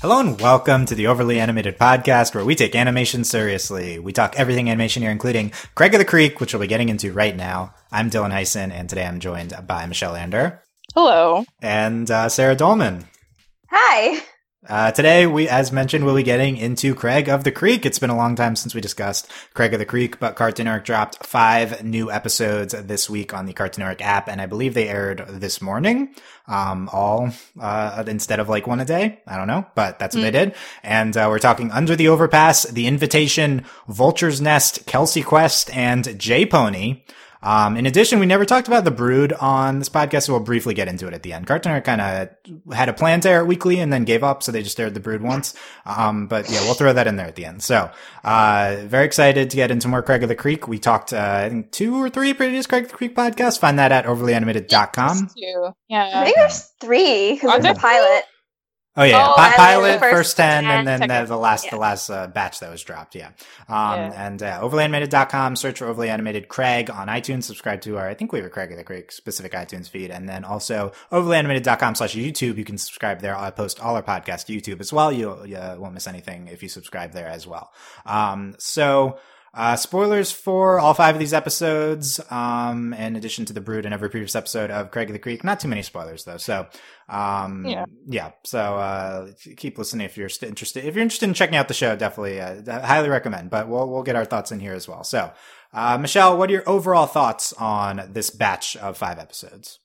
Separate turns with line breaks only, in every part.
Hello and welcome to the Overly Animated Podcast, where we take animation seriously. We talk everything animation here, including Craig of the Creek, which we'll be getting into right now. I'm Dylan Heisen, and today I'm joined by Michelle Ander.
Hello.
And uh, Sarah Dolman.
Hi.
Uh, today, we, as mentioned, we'll be getting into Craig of the Creek. It's been a long time since we discussed Craig of the Creek, but Cartoon Network dropped five new episodes this week on the Cartoon Network app, and I believe they aired this morning, um, all uh, instead of like one a day. I don't know, but that's what mm. they did. And uh, we're talking Under the Overpass, The Invitation, Vulture's Nest, Kelsey Quest, and J Pony. Um, in addition, we never talked about the Brood on this podcast, so we'll briefly get into it at the end. Cartoon Network kind of had a plan to air it weekly and then gave up, so they just aired the Brood once. Um, but yeah, we'll throw that in there at the end. So, uh, very excited to get into more Craig of the Creek. We talked, uh, I think two or three previous Craig of the Creek podcasts. Find that at overlyanimated.com.
Yeah. I think there's three because there's a pilot.
Oh yeah, oh, pilot first, first ten, and then the, the last yeah. the last uh, batch that was dropped. Yeah, um, yeah. and uh, overlyanimated.com. Search for overly animated Craig on iTunes. Subscribe to our I think we were Craig the Craig specific iTunes feed, and then also overlyanimated.com slash YouTube. You can subscribe there. I post all our podcasts to YouTube as well. You, you won't miss anything if you subscribe there as well. Um, so uh, spoilers for all five of these episodes, um, in addition to the Brood and every previous episode of Craig of the Creek. Not too many spoilers though. So, um, yeah, yeah. So, uh, keep listening if you're st- interested. If you're interested in checking out the show, definitely, uh, highly recommend. But we'll we'll get our thoughts in here as well. So, uh, Michelle, what are your overall thoughts on this batch of five episodes?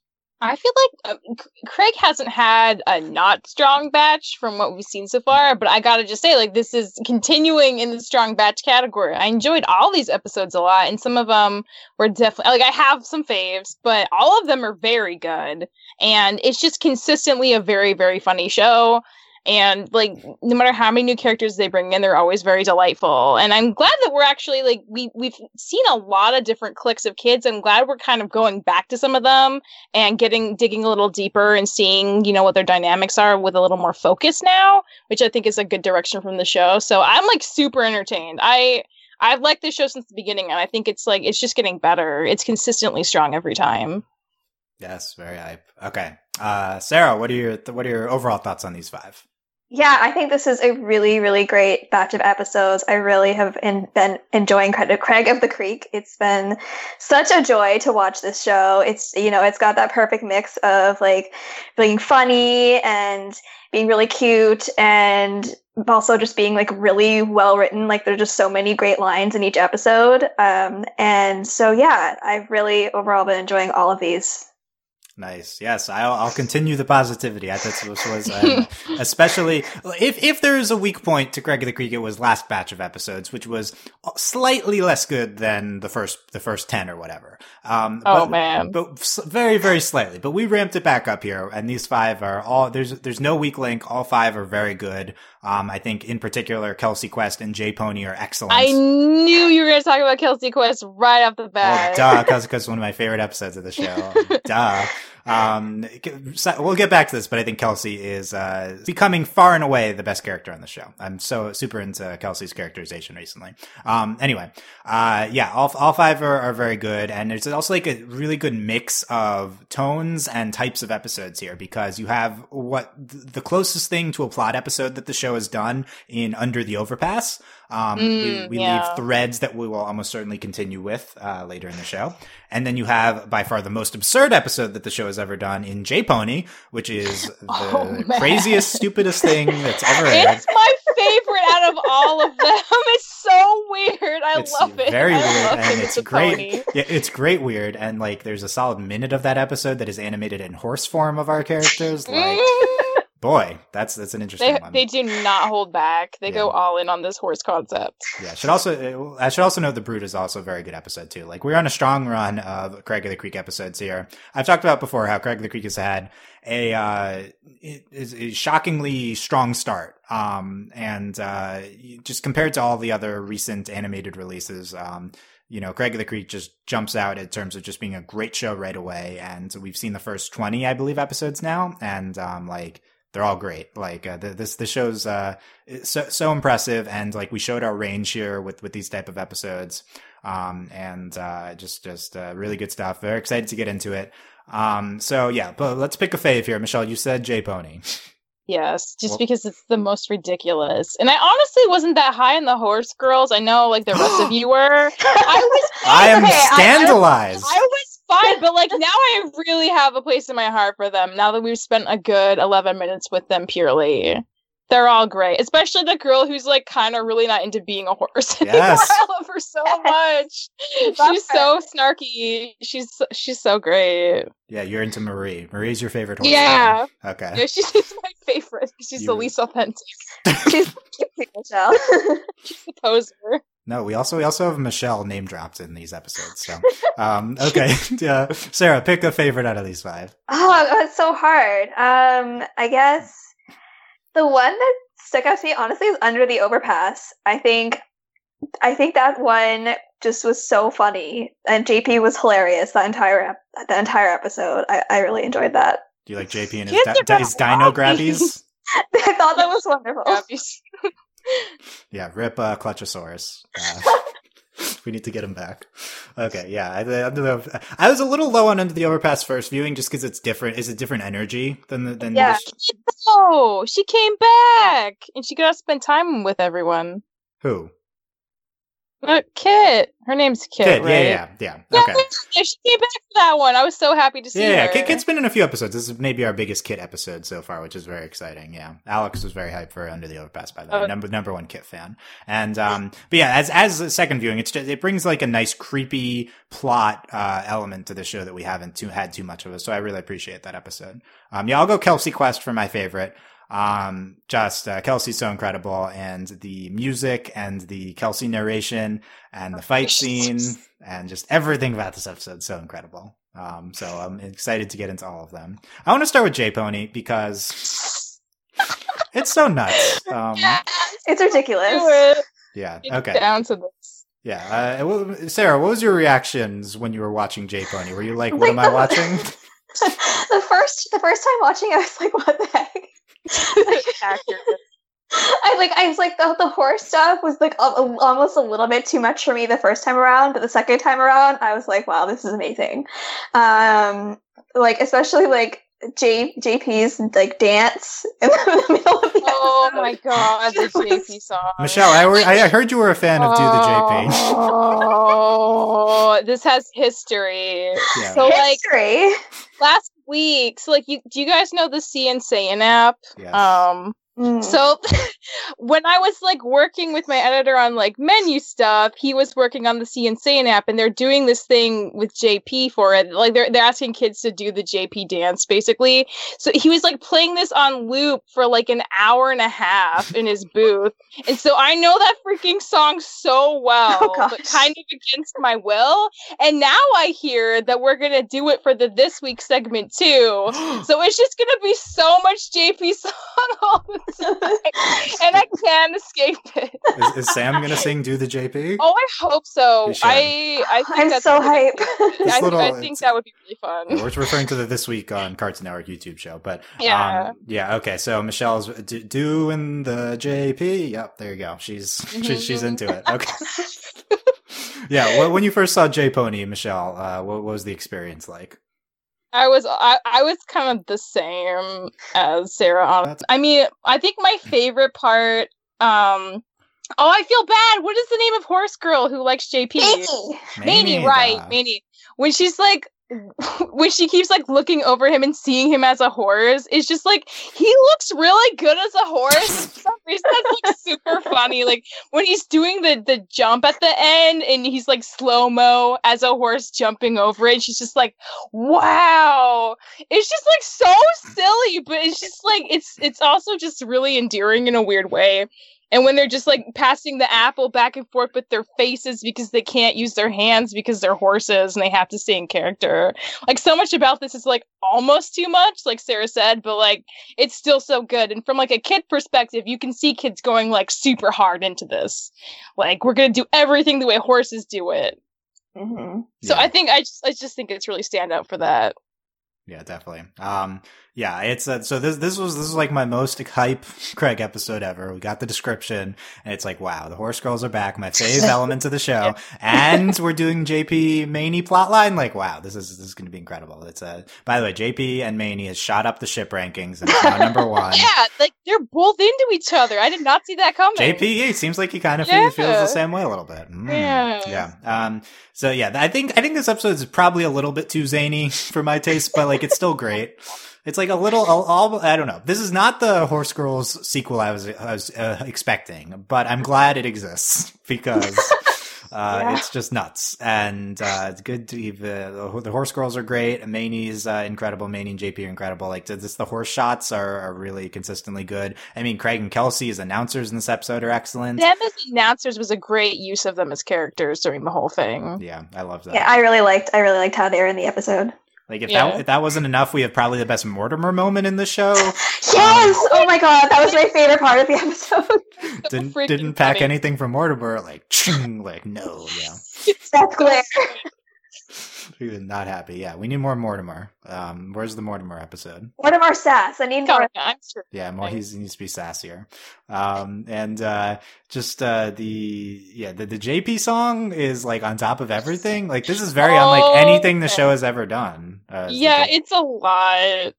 I feel like uh, Craig hasn't had a not strong batch from what we've seen so far, but I gotta just say, like, this is continuing in the strong batch category. I enjoyed all these episodes a lot, and some of them were definitely like I have some faves, but all of them are very good, and it's just consistently a very, very funny show and like no matter how many new characters they bring in they're always very delightful. And i'm glad that we're actually like we we've seen a lot of different cliques of kids. I'm glad we're kind of going back to some of them and getting digging a little deeper and seeing you know what their dynamics are with a little more focus now which i think is a good direction from the show. So i'm like super entertained. I i've liked this show since the beginning and i think it's like it's just getting better. It's consistently strong every time.
Yes very hype. Okay. Uh sarah what are your what are your overall thoughts on these five
yeah, I think this is a really, really great batch of episodes. I really have in, been enjoying Credit Craig of the Creek. It's been such a joy to watch this show. It's, you know, it's got that perfect mix of like being funny and being really cute and also just being like really well written. Like there's just so many great lines in each episode. Um, and so, yeah, I've really overall been enjoying all of these.
Nice. Yes, I'll, I'll continue the positivity. I thought this was um, especially if if there is a weak point to Craig of the Creek, it was last batch of episodes, which was slightly less good than the first the first ten or whatever.
Um, oh but, man,
but very very slightly. But we ramped it back up here, and these five are all there's there's no weak link. All five are very good. Um, I think in particular, Kelsey Quest and J Pony are excellent.
I knew you were going to talk about Kelsey Quest right off the bat.
Well, duh, Kelsey Quest is one of my favorite episodes of the show. duh. Um, we'll get back to this, but I think Kelsey is uh, becoming far and away the best character on the show. I'm so super into Kelsey's characterization recently. Um, anyway, uh, yeah, all, all five are, are very good, and there's also like a really good mix of tones and types of episodes here because you have what the closest thing to a plot episode that the show has done in Under the Overpass. Um, mm, we, we yeah. leave threads that we will almost certainly continue with uh, later in the show. And then you have by far the most absurd episode that the show has ever done in J Pony, which is the oh, craziest, stupidest thing that's ever
aired. It's my favorite out of all of them. It's so weird. I
it's
love it.
Very weird, and it's great. Yeah, it's great weird, and like there's a solid minute of that episode that is animated in horse form of our characters. Like Boy, that's that's an interesting
they,
one.
They do not hold back. They yeah. go all in on this horse concept.
Yeah, should also I should also note the Brood is also a very good episode too. Like we're on a strong run of Craig of the Creek episodes here. I've talked about before how Craig of the Creek has had a uh, shockingly strong start. Um, and uh, just compared to all the other recent animated releases, um, you know, Craig of the Creek just jumps out in terms of just being a great show right away. And we've seen the first 20, I believe, episodes now. And, um, like, they're all great. Like uh, the, this, the show's uh, so so impressive, and like we showed our range here with with these type of episodes, um, and uh, just just uh, really good stuff. Very excited to get into it. Um, so yeah, but let's pick a fave here, Michelle. You said J Pony.
Yes, just because it's the most ridiculous. And I honestly wasn't that high in the horse girls. I know like the rest of you were. I was
I am scandalized.
I, I, I was fine, but like now I really have a place in my heart for them now that we've spent a good 11 minutes with them purely. They're all great, especially the girl who's like kind of really not into being a horse yes. I love her so much. she's so snarky. She's she's so great.
Yeah, you're into Marie. Marie's your favorite horse.
Yeah.
Girl. Okay.
Yeah, she's, she's my favorite. She's you... the least authentic. she's Michelle. she's the poser.
No, we also we also have Michelle name dropped in these episodes. So, um, okay, uh, Sarah, pick a favorite out of these five.
Oh, it's so hard. Um, I guess the one that stuck out to me, honestly, is Under the Overpass. I think, I think that one just was so funny, and JP was hilarious the entire the entire episode. I, I really enjoyed that.
Do you like JP and his, di- his dino grabbies?
I thought that was wonderful.
yeah, rip uh, Clutchosaurus. Uh, we need to get him back. Okay, yeah. I, I, was a little low on Under the Overpass first viewing just because it's different. Is a different energy than the, than
yeah. Oh, she came back and she got to spend time with everyone.
Who?
Uh, Kit. Her name's Kit. Kit. Right?
Yeah, yeah, yeah. Okay.
Yeah, she came back for that one. I was so happy to see
yeah,
her.
Yeah, Kit, Kit's been in a few episodes. This is maybe our biggest Kit episode so far, which is very exciting. Yeah, Alex was very hyped for Under the Overpass by the way. Oh. Number number one Kit fan. And um, but yeah, as as a second viewing, it's just, it brings like a nice creepy plot uh, element to the show that we haven't too had too much of it. So I really appreciate that episode. Um, yeah, I'll go Kelsey Quest for my favorite. Um, just uh, Kelsey's so incredible, and the music and the Kelsey narration and the fight scene and just everything about this episode so incredible. Um, so I'm excited to get into all of them. I want to start with J Pony because it's so nuts. Um,
it's ridiculous.
Yeah. Okay.
Down to this.
Yeah. Uh, Sarah, what was your reactions when you were watching J Pony? Were you like, "What am I watching"?
the first, the first time watching, I was like, "What the heck." I like I was like the, the horse stuff was like almost a little bit too much for me the first time around, but the second time around I was like, wow, this is amazing. Um, like especially like J JP's like dance in the middle of the
Oh my god, the JP song.
Michelle, I, were, I heard you were a fan of Do the JP.
Oh, this has history. Yeah. So history. like last week, so like you do you guys know the CN Anything app?
Yes.
Um Mm. So when I was like working with my editor on like menu stuff, he was working on the CN Anything app and they're doing this thing with JP for it. Like they're they're asking kids to do the JP dance basically. So he was like playing this on loop for like an hour and a half in his booth. And so I know that freaking song so well, oh, but kind of against my will. And now I hear that we're gonna do it for the this week segment too. so it's just gonna be so much JP song all the and I can't escape it.
is, is, Sam gonna sing "Do the JP"?
Oh, I hope so. I I think
I'm
that's
so hype.
I, little, I, think that would be really fun.
Yeah, we're referring to the this week on Cartoon Network YouTube show, but
yeah,
um, yeah. Okay, so Michelle's do, doing the JP. Yep, there you go. She's mm-hmm. she's, she's into it. Okay. yeah. Well, when you first saw J Pony, Michelle, uh, what, what was the experience like?
I was I, I was kind of the same as Sarah on I mean, I think my favorite part um Oh, I feel bad. What is the name of horse girl who likes JP?
Manny.
Manny, right. Manny. When she's like when she keeps like looking over him and seeing him as a horse, it's just like he looks really good as a horse. For some reason, that's like super funny. Like when he's doing the the jump at the end and he's like slow mo as a horse jumping over it. She's just like, wow. It's just like so silly, but it's just like it's it's also just really endearing in a weird way. And when they're just like passing the apple back and forth with their faces because they can't use their hands because they're horses and they have to stay in character. Like so much about this is like almost too much, like Sarah said, but like it's still so good. And from like a kid perspective, you can see kids going like super hard into this. Like we're gonna do everything the way horses do it. Mm-hmm. So yeah. I think I just I just think it's really stand out for that.
Yeah, definitely. Um, Yeah, it's uh, so this this was this was like my most hype Craig episode ever. We got the description, and it's like, wow, the horse girls are back, my fave element of the show, and we're doing JP Maney plotline. Like, wow, this is this is going to be incredible. It's a uh, by the way, JP and Maney has shot up the ship rankings and now number one.
yeah, like they're both into each other. I did not see that coming.
JP, yeah, it seems like he kind of yeah. feels the same way a little bit. Mm, yeah, yeah. Um, so yeah, I think I think this episode is probably a little bit too zany for my taste, but like it's still great. It's like a little, all, I don't know. This is not the Horse Girls sequel I was, I was uh, expecting, but I'm glad it exists because uh, yeah. it's just nuts. And uh, it's good to uh, the Horse Girls are great. Maney's uh, incredible. Maney and JP are incredible. Like this, the horse shots are, are really consistently good. I mean, Craig and Kelsey as announcers in this episode are excellent.
Them as announcers was a great use of them as characters during the whole thing.
Yeah, I love that.
Yeah, I really liked. I really liked how they were in the episode.
Like if yeah. that if that wasn't enough, we have probably the best Mortimer moment in the show.
yes! Um, oh my god, that was my favorite part of the episode.
didn't didn't pack funny. anything from Mortimer. Like, like no, yeah.
That's clear.
We were not happy. Yeah, we need more Mortimer. Um, where's the Mortimer episode?
Mortimer sass. I need more.
I'm sure.
Yeah, more. He needs to be sassier. Um, and uh, just uh, the yeah, the, the JP song is like on top of everything. Like this is very oh, unlike anything the show has ever done.
Uh, yeah, it's a lot.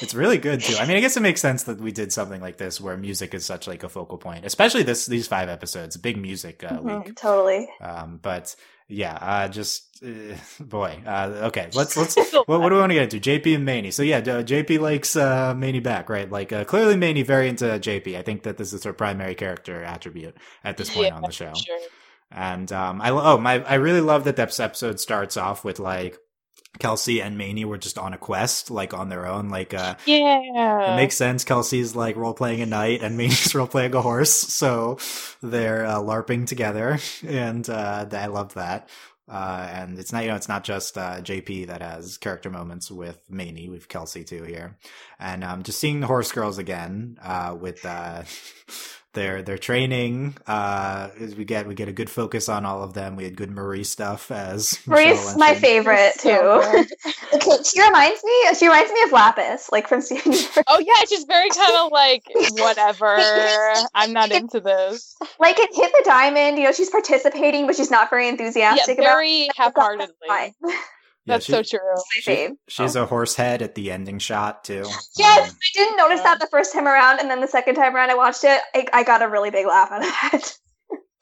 it's really good too. I mean, I guess it makes sense that we did something like this where music is such like a focal point, especially this these five episodes, big music uh, mm-hmm, week.
Totally.
Um, but yeah, uh, just uh, boy. Uh, okay, let's let's. what, what, do we want to get into? JP and Maney. So yeah, JP likes uh, Maney back, right? Like uh, clearly Maney very into JP. I think that this is her primary character attribute at this point yeah, on the show. Sure. And um, I oh my, I really love that this episode starts off with like Kelsey and Maney were just on a quest, like on their own. Like, uh,
yeah,
it makes sense. Kelsey's like role playing a knight, and Maney's role playing a horse, so they're uh, larping together, and uh, I love that. Uh, and it's not, you know, it's not just uh, JP that has character moments with Maney. We've Kelsey too here, and um, just seeing the horse girls again uh, with uh, their their training. Uh, we get we get a good focus on all of them. We had good Marie stuff as
Marie's my favorite too. okay, she reminds me. She reminds me of Lapis, like from Steven
Oh yeah, she's very kind of like whatever. I'm not into this.
Like it hit the diamond. You know, she's participating, but she's not very enthusiastic.
Yeah, very half-heartedly. That's yeah, she, so true.
She, she's oh. a horse head at the ending shot too.
Yes, um, I didn't notice that the first time around, and then the second time around I watched it, I, I got a really big laugh out of that.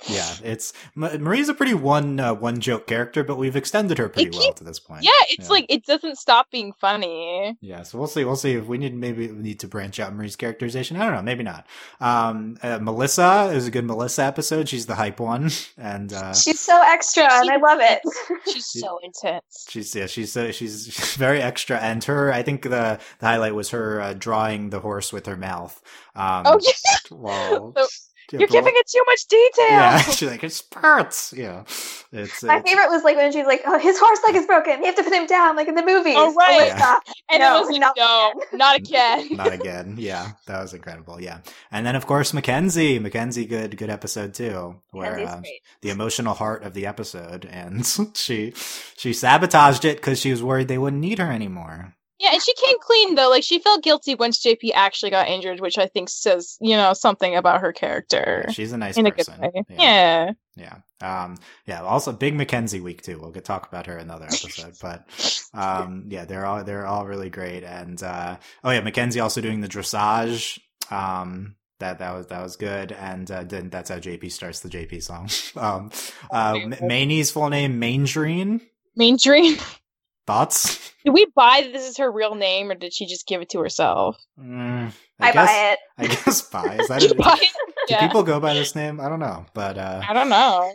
Yeah, it's Marie's a pretty one uh, one joke character, but we've extended her pretty well to this point.
Yeah, it's yeah. like it doesn't stop being funny.
Yeah, so we'll see. We'll see if we need maybe we need to branch out Marie's characterization. I don't know, maybe not. Um, uh, Melissa is a good Melissa episode. She's the hype one, and uh,
she's so extra, she, and I love it.
she's so intense.
She's yeah, she's uh, she's very extra, and her I think the the highlight was her uh, drawing the horse with her mouth. Um,
oh yeah. Well, you're giving it too much detail.
Yeah, she's like it spurts. Yeah,
it's my it's, favorite was like when she's like, "Oh, his horse leg is broken. You have to put him down, like in the movies."
Oh right, yeah. and no, it was like, not no, not again,
not again. Yeah, that was incredible. Yeah, and then of course Mackenzie. Mackenzie, good, good episode too, where uh, the emotional heart of the episode, and she she sabotaged it because she was worried they wouldn't need her anymore.
Yeah, and she came clean though. Like she felt guilty once JP actually got injured, which I think says you know something about her character.
Yeah, she's a nice in person. A
good way. Yeah.
yeah. Yeah. Um, yeah. Also, big Mackenzie week too. We'll get talk about her another episode. but um, yeah, they're all they're all really great. And uh, oh yeah, Mackenzie also doing the dressage. Um, that that was that was good, and uh, then that's how JP starts the JP song. um, uh, Maney's full name Maindrine.
Maindrine.
Thoughts?
Did we buy that this is her real name, or did she just give it to herself?
Mm,
I, I
guess,
buy it.
I guess buy. Is that buy it? Do yeah. people go by this name? I don't know, but uh,
I don't know.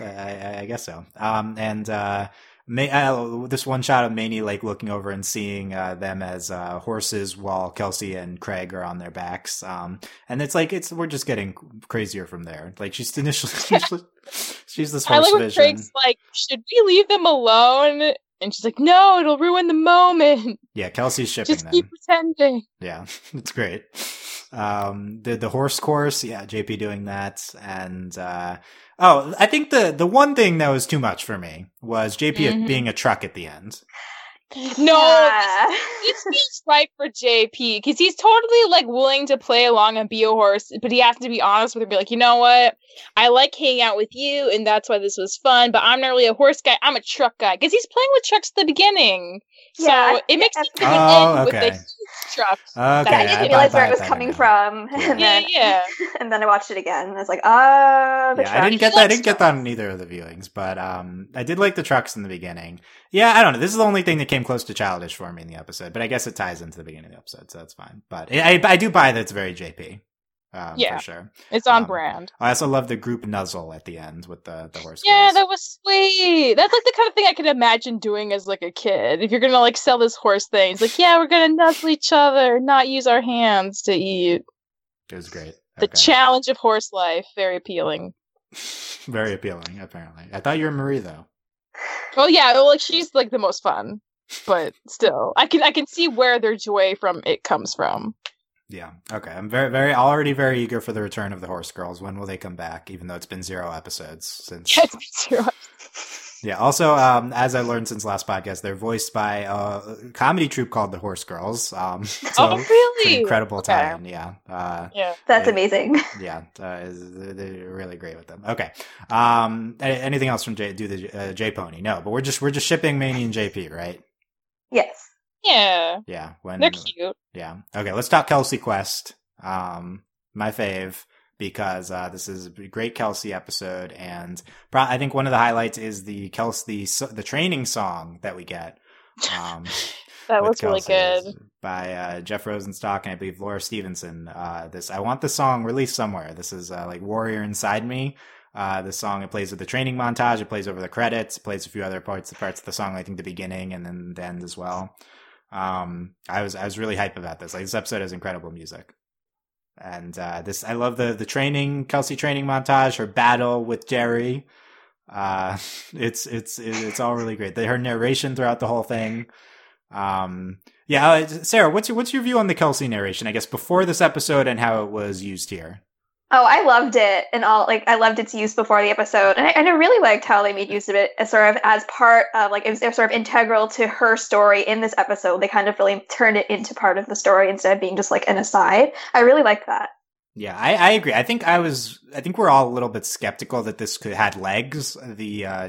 I, I guess so. Um, and uh, May, uh, this one shot of Maney like looking over and seeing uh, them as uh, horses while Kelsey and Craig are on their backs. Um, and it's like it's we're just getting crazier from there. Like she's initially, she's, she's this horse I like vision. Craig's
like, should we leave them alone? And she's like, "No, it'll ruin the moment."
Yeah, Kelsey's shipping
Just keep pretending.
Yeah, it's great. Um, the the horse course, yeah, JP doing that, and uh, oh, I think the the one thing that was too much for me was JP mm-hmm. being a truck at the end.
No, yeah. this, feels right for JP because he's totally like willing to play along and be a horse, but he has to be honest with her, be like, you know what, I like hanging out with you, and that's why this was fun. But I'm not really a horse guy; I'm a truck guy because he's playing with trucks at the beginning. So yeah, it makes sense to oh, okay. with the trucks.
Okay, I
didn't realize where it was coming from, and
yeah,
then
yeah,
and then I watched it again, and I was like, ah,
oh, yeah, I didn't get that. I didn't get that on either of the viewings, but um, I did like the trucks in the beginning. Yeah, I don't know. This is the only thing that came close to childish for me in the episode, but I guess it ties into the beginning of the episode, so that's fine. But I, I do buy that it's very JP. Um, yeah, for sure.
It's on
um,
brand.
I also love the group nuzzle at the end with the the horse.
Yeah,
girls.
that was sweet. That's like the kind of thing I could imagine doing as like a kid. If you're gonna like sell this horse thing, it's like, yeah, we're gonna nuzzle each other, not use our hands to eat.
It was great.
The challenge of horse life, very appealing.
very appealing, apparently. I thought you were Marie though.
Well, yeah, well, like she's like the most fun, but still, I can I can see where their joy from it comes from.
Yeah. Okay. I'm very, very, already very eager for the return of the Horse Girls. When will they come back? Even though it's been zero episodes since.
Yeah, it's been zero.
yeah. Also, um, as I learned since last podcast, they're voiced by a comedy troupe called the Horse Girls. Um,
so oh, really?
incredible okay. tie-in. Yeah. Uh,
yeah. That's amazing.
Yeah. Uh, they're really great with them. Okay. Um, anything else from J? Do the uh, J Pony? No, but we're just we're just shipping Manny and JP, right?
Yes.
Yeah.
Yeah.
When they're cute.
Yeah. Okay. Let's talk Kelsey Quest. Um, my fave because uh, this is a great Kelsey episode, and pro- I think one of the highlights is the Kelsey the, the training song that we get. Um,
that was really good
by uh, Jeff Rosenstock and I believe Laura Stevenson. Uh, this I want the song released somewhere. This is uh, like Warrior Inside Me. Uh, the song it plays with the training montage. It plays over the credits. It plays a few other parts, the parts of the song. I think the beginning and then the end as well. Um, I was I was really hype about this. Like this episode has incredible music, and uh, this I love the the training Kelsey training montage, her battle with Jerry. Uh, it's it's it's all really great. Her narration throughout the whole thing. Um, yeah, uh, Sarah, what's your what's your view on the Kelsey narration? I guess before this episode and how it was used here.
Oh, I loved it and all like I loved its use before the episode, and I, and I really liked how they made use of it as sort of as part of like it was sort of integral to her story in this episode. They kind of really turned it into part of the story instead of being just like an aside. I really liked that.
Yeah, I, I agree. I think I was. I think we're all a little bit skeptical that this could had legs. The uh,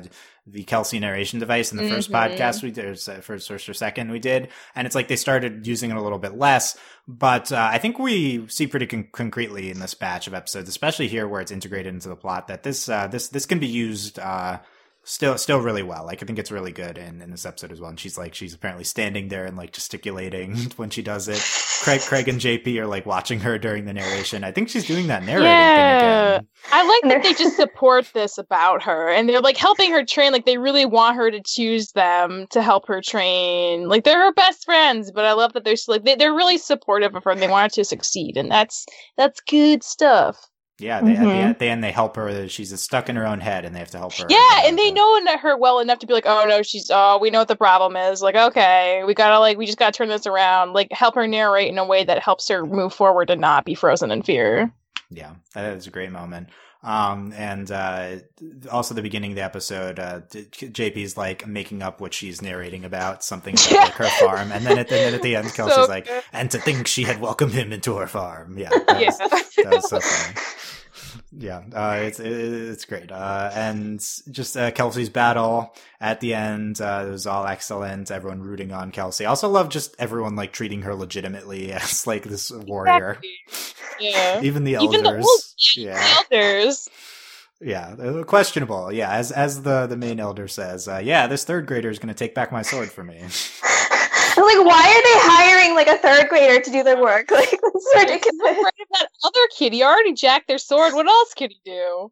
the Kelsey narration device in the mm-hmm. first podcast we did, first, first or second we did, and it's like they started using it a little bit less. But uh, I think we see pretty con- concretely in this batch of episodes, especially here where it's integrated into the plot, that this uh, this this can be used. Uh, still still really well. Like I think it's really good in, in this episode as well. And she's like she's apparently standing there and like gesticulating when she does it. Craig Craig and JP are like watching her during the narration. I think she's doing that narrating yeah.
I like that they just support this about her and they're like helping her train. Like they really want her to choose them to help her train. Like they're her best friends, but I love that they're like they, they're really supportive of her and they want her to succeed. And that's that's good stuff.
Yeah, they, mm-hmm. at, the, end they help her. She's stuck in her own head, and they have to help her.
Yeah, and they know her well enough to be like, "Oh no, she's oh, we know what the problem is. Like, okay, we gotta like, we just gotta turn this around. Like, help her narrate in a way that helps her move forward and not be frozen in fear."
Yeah, that is a great moment. Um, and uh, also the beginning of the episode, uh, JP's like making up what she's narrating about something about like her farm, and then at, then at the end, Kelsey's so like, "And to think she had welcomed him into her farm." Yeah, that was, yeah. that was so funny yeah, uh, it's it's great, uh, and just uh, Kelsey's battle at the end uh, it was all excellent. Everyone rooting on Kelsey. I also love just everyone like treating her legitimately as like this warrior.
Exactly. Yeah,
even the elders. Even the,
well, yeah, elders.
Yeah, questionable. Yeah, as as the the main elder says, uh, yeah, this third grader is going to take back my sword for me.
like, why are they hiring like a third grader to do their work? Like, that's ridiculous.
that other kid, he already jacked their sword. What else could he do?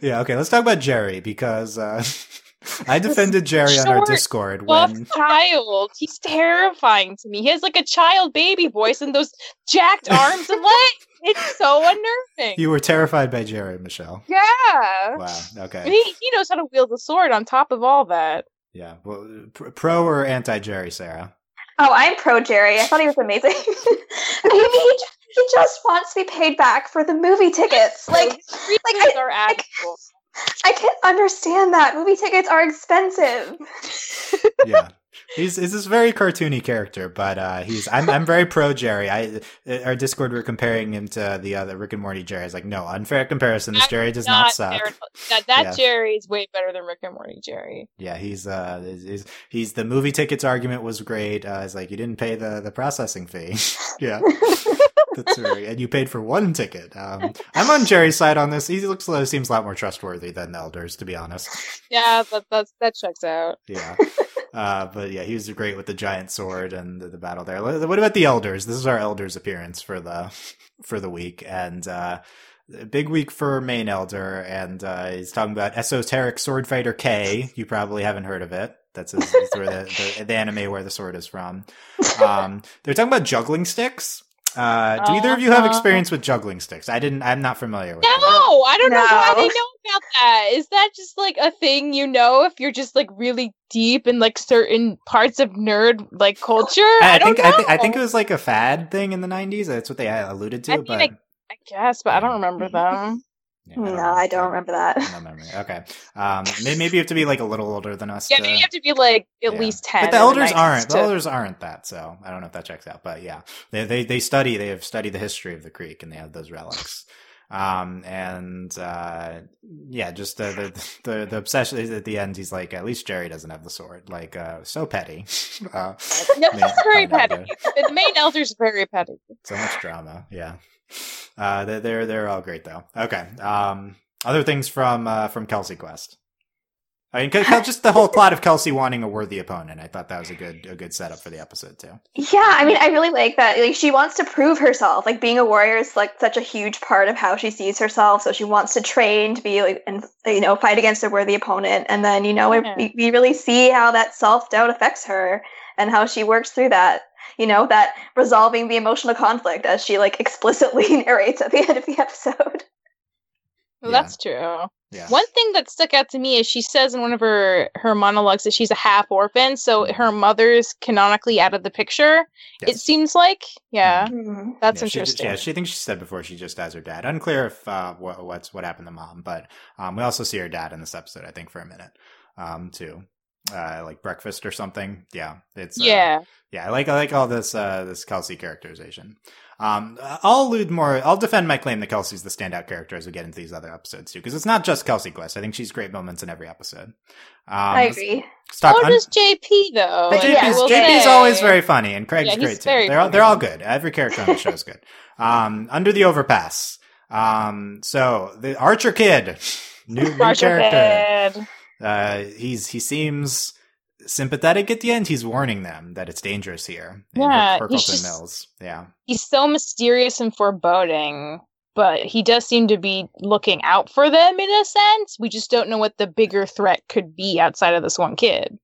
Yeah, okay, let's talk about Jerry because uh, I defended Jerry Short, on our Discord when
child. He's terrifying to me. He has like a child baby voice and those jacked arms and legs. It's so unnerving.
You were terrified by Jerry, Michelle.
Yeah.
Wow. Okay.
he he knows how to wield a sword on top of all that.
Yeah. Well, pro or anti Jerry, Sarah?
Oh, I'm pro Jerry. I thought he was amazing. Maybe he, he just wants to be paid back for the movie tickets. Like, like I, are I, I can't understand that movie tickets are expensive.
yeah. He's he's this very cartoony character, but uh, he's I'm I'm very pro Jerry. I our Discord we're comparing him to the other Rick and Morty Jerry. Is like no unfair comparison. This Jerry does not, not suck.
That, that yeah. Jerry is way better than Rick and Morty Jerry.
Yeah, he's uh he's, he's the movie tickets argument was great. Uh, it's like you didn't pay the the processing fee. yeah. That's right. And you paid for one ticket. Um, I'm on Jerry's side on this. He looks seems a lot more trustworthy than the elders, to be honest.
Yeah, that that's, that checks out.
Yeah. Uh, but yeah, he was great with the giant sword and the, the, battle there. What about the elders? This is our elders appearance for the for the week, and uh, big week for main elder, and uh, he's talking about esoteric sword fighter K. You probably haven't heard of it. That's, his, that's where the, the, the, anime where the sword is from. Um, they're talking about juggling sticks. Uh, do either of you have uh-huh. experience with juggling sticks? I didn't. I'm not familiar with.
No, that. I don't no. know why they know about that. Is that just like a thing you know if you're just like really deep in like certain parts of nerd like culture? I, I
think
I,
th- I, think it was like a fad thing in the '90s. That's what they alluded to. I but
I, I guess, but I don't remember them.
Yeah, I no, I don't remember that.
No memory. Okay. Um, maybe you have to be like a little older than us.
Yeah, to, you have to be like at yeah. least ten.
But the elders aren't. To... The elders aren't that. So I don't know if that checks out. But yeah, they they they study. They have studied the history of the creek, and they have those relics. Um, and uh, yeah, just the, the, the the obsession at the end. He's like, at least Jerry doesn't have the sword. Like, uh, so petty.
uh, no, he's very petty. The main elder's very petty.
So much drama. Yeah. Uh, they're, they're they're all great though. Okay. Um, other things from uh, from Kelsey Quest. I mean, just the whole plot of Kelsey wanting a worthy opponent. I thought that was a good a good setup for the episode too.
Yeah, I mean, I really like that. Like, she wants to prove herself. Like, being a warrior is like such a huge part of how she sees herself. So she wants to train to be like and you know fight against a worthy opponent. And then you know yeah. we, we really see how that self doubt affects her and how she works through that you know, that resolving the emotional conflict as she like explicitly narrates at the end of the episode.
Well, yeah. that's true. Yeah. One thing that stuck out to me is she says in one of her her monologues that she's a half orphan, so mm-hmm. her mother's canonically out of the picture. Yes. It seems like, yeah, mm-hmm. that's
yeah,
interesting.
She, yeah, she thinks she said before she just has her dad. Unclear if uh, what what's what happened to mom, but um, we also see her dad in this episode. I think for a minute, um, too uh, like breakfast or something. Yeah, it's
uh, yeah,
yeah. I like I like all this uh, this Kelsey characterization. Um, I'll allude more. I'll defend my claim that Kelsey's the standout character as we get into these other episodes too, because it's not just Kelsey Quest. I think she's great moments in every episode. Um,
I agree.
Stop. So un- does JP though.
But JP's, JP's always very funny, and Craig's yeah, great too. They're all, they're all good. Every character on the show is good. Um, under the overpass. Um, so the Archer Kid, new, new Archer character. Kid. Uh, he's he seems sympathetic at the end. He's warning them that it's dangerous here.
Yeah, Hurkleton just, Mills. Yeah, he's so mysterious and foreboding, but he does seem to be looking out for them in a sense. We just don't know what the bigger threat could be outside of this one kid.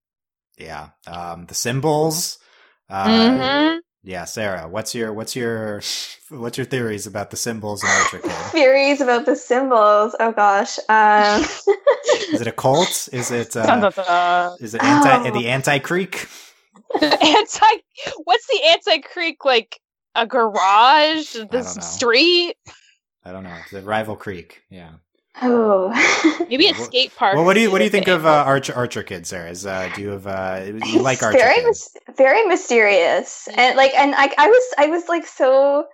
Yeah, um, the symbols. Uh, mm-hmm. Yeah, Sarah, what's your what's your what's your theories about the symbols in Archer Kid?
theories about the symbols. Oh gosh. Um...
is it a cult? Is it uh, is it anti oh. the anti creek?
anti what's the anti creek like a garage? The street?
I don't know. The rival creek. Yeah.
Oh,
maybe a skate park.
Well, what do you what do you think of uh, Archer Archer Kid, Sarah? Is uh, do you have uh, you like Archer?
Very mis- very mysterious, and like, and I, I was I was like so.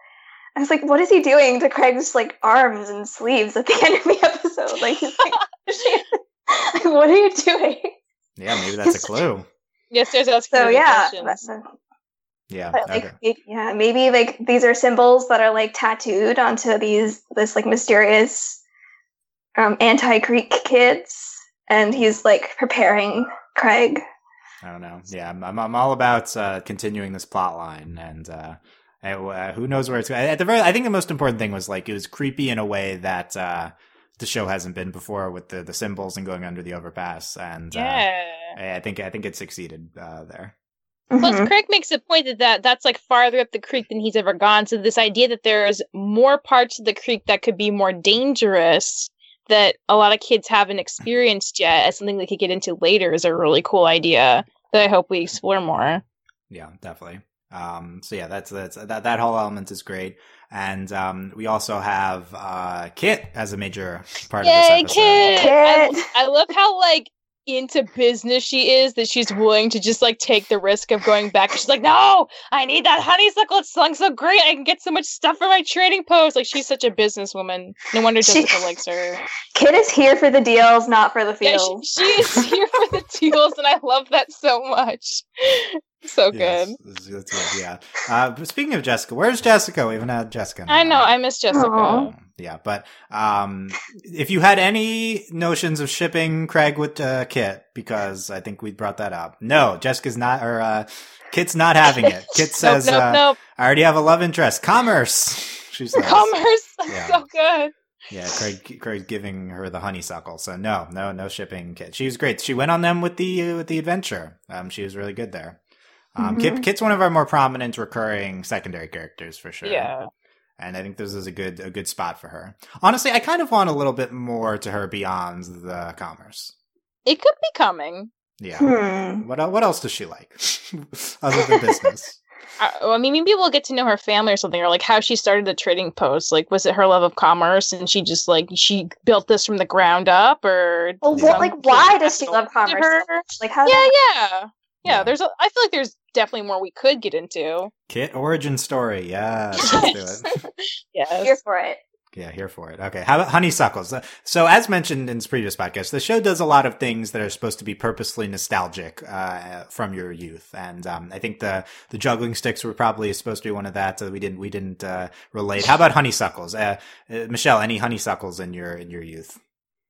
I was like, what is he doing to Craig's like arms and sleeves at the end of the episode? Like, he's like, like what are you doing?
Yeah, maybe that's a clue.
yes, there's asking.
So yeah,
yeah,
but, like, okay. yeah, maybe like these are symbols that are like tattooed onto these this like mysterious um, anti-creek kids, and he's like preparing Craig.
I don't know. Yeah, I'm I'm, all about uh, continuing this plot line, and uh, uh, who knows where it's going. At the very, I think the most important thing was like it was creepy in a way that uh, the show hasn't been before with the the symbols and going under the overpass, and uh, yeah, I think I think it succeeded uh, there.
Plus, mm-hmm. Craig makes a point that, that that's like farther up the creek than he's ever gone. So this idea that there's more parts of the creek that could be more dangerous that a lot of kids haven't experienced yet as something they could get into later is a really cool idea that I hope we explore more.
Yeah, definitely. Um, so yeah, that's that's that that whole element is great, and um, we also have uh, Kit as a major part
Yay,
of this episode.
Kit! I, I love how like into business she is that she's willing to just like take the risk of going back. She's like, no, I need that honeysuckle. It's selling so great. I can get so much stuff for my trading post. Like she's such a businesswoman. No wonder Jessica she, likes her.
Kid is here for the deals, not for the feels.
Yeah, she, she, is here for the deals, and I love that so much. So good. Yes,
that's good. Yeah. Uh, speaking of Jessica, where's Jessica? We haven't had Jessica.
I know. I miss Jessica. Aww.
Yeah, but um, if you had any notions of shipping Craig with uh, Kit, because I think we brought that up. No, Jessica's not, or uh, Kit's not having it. Kit says, nope, nope, uh, nope. "I already have a love interest. Commerce."
She says, "Commerce." Yeah. so good.
Yeah, Craig Craig giving her the honeysuckle. So no, no, no shipping Kit. She was great. She went on them with the with the adventure. Um, she was really good there. Um, mm-hmm. Kit, Kit's one of our more prominent recurring secondary characters for sure.
Yeah.
And I think this is a good a good spot for her. Honestly, I kind of want a little bit more to her beyond the commerce.
It could be coming.
Yeah. Hmm. What what else does she like other than business?
I mean, maybe we'll get to know her family or something, or like how she started the trading post. Like, was it her love of commerce, and she just like she built this from the ground up, or
well, what, like why does she love commerce?
Like, how? Yeah, yeah. Yeah, yeah, there's. A, I feel like there's definitely more we could get into.
Kit origin story. Yeah, let's do
it. yes. Here for it.
Yeah, here for it. Okay. How about honeysuckles? So, as mentioned in this previous podcast, the show does a lot of things that are supposed to be purposely nostalgic uh, from your youth, and um, I think the the juggling sticks were probably supposed to be one of that. So we didn't we didn't uh, relate. How about honeysuckles? Uh, uh Michelle, any honeysuckles in your in your youth?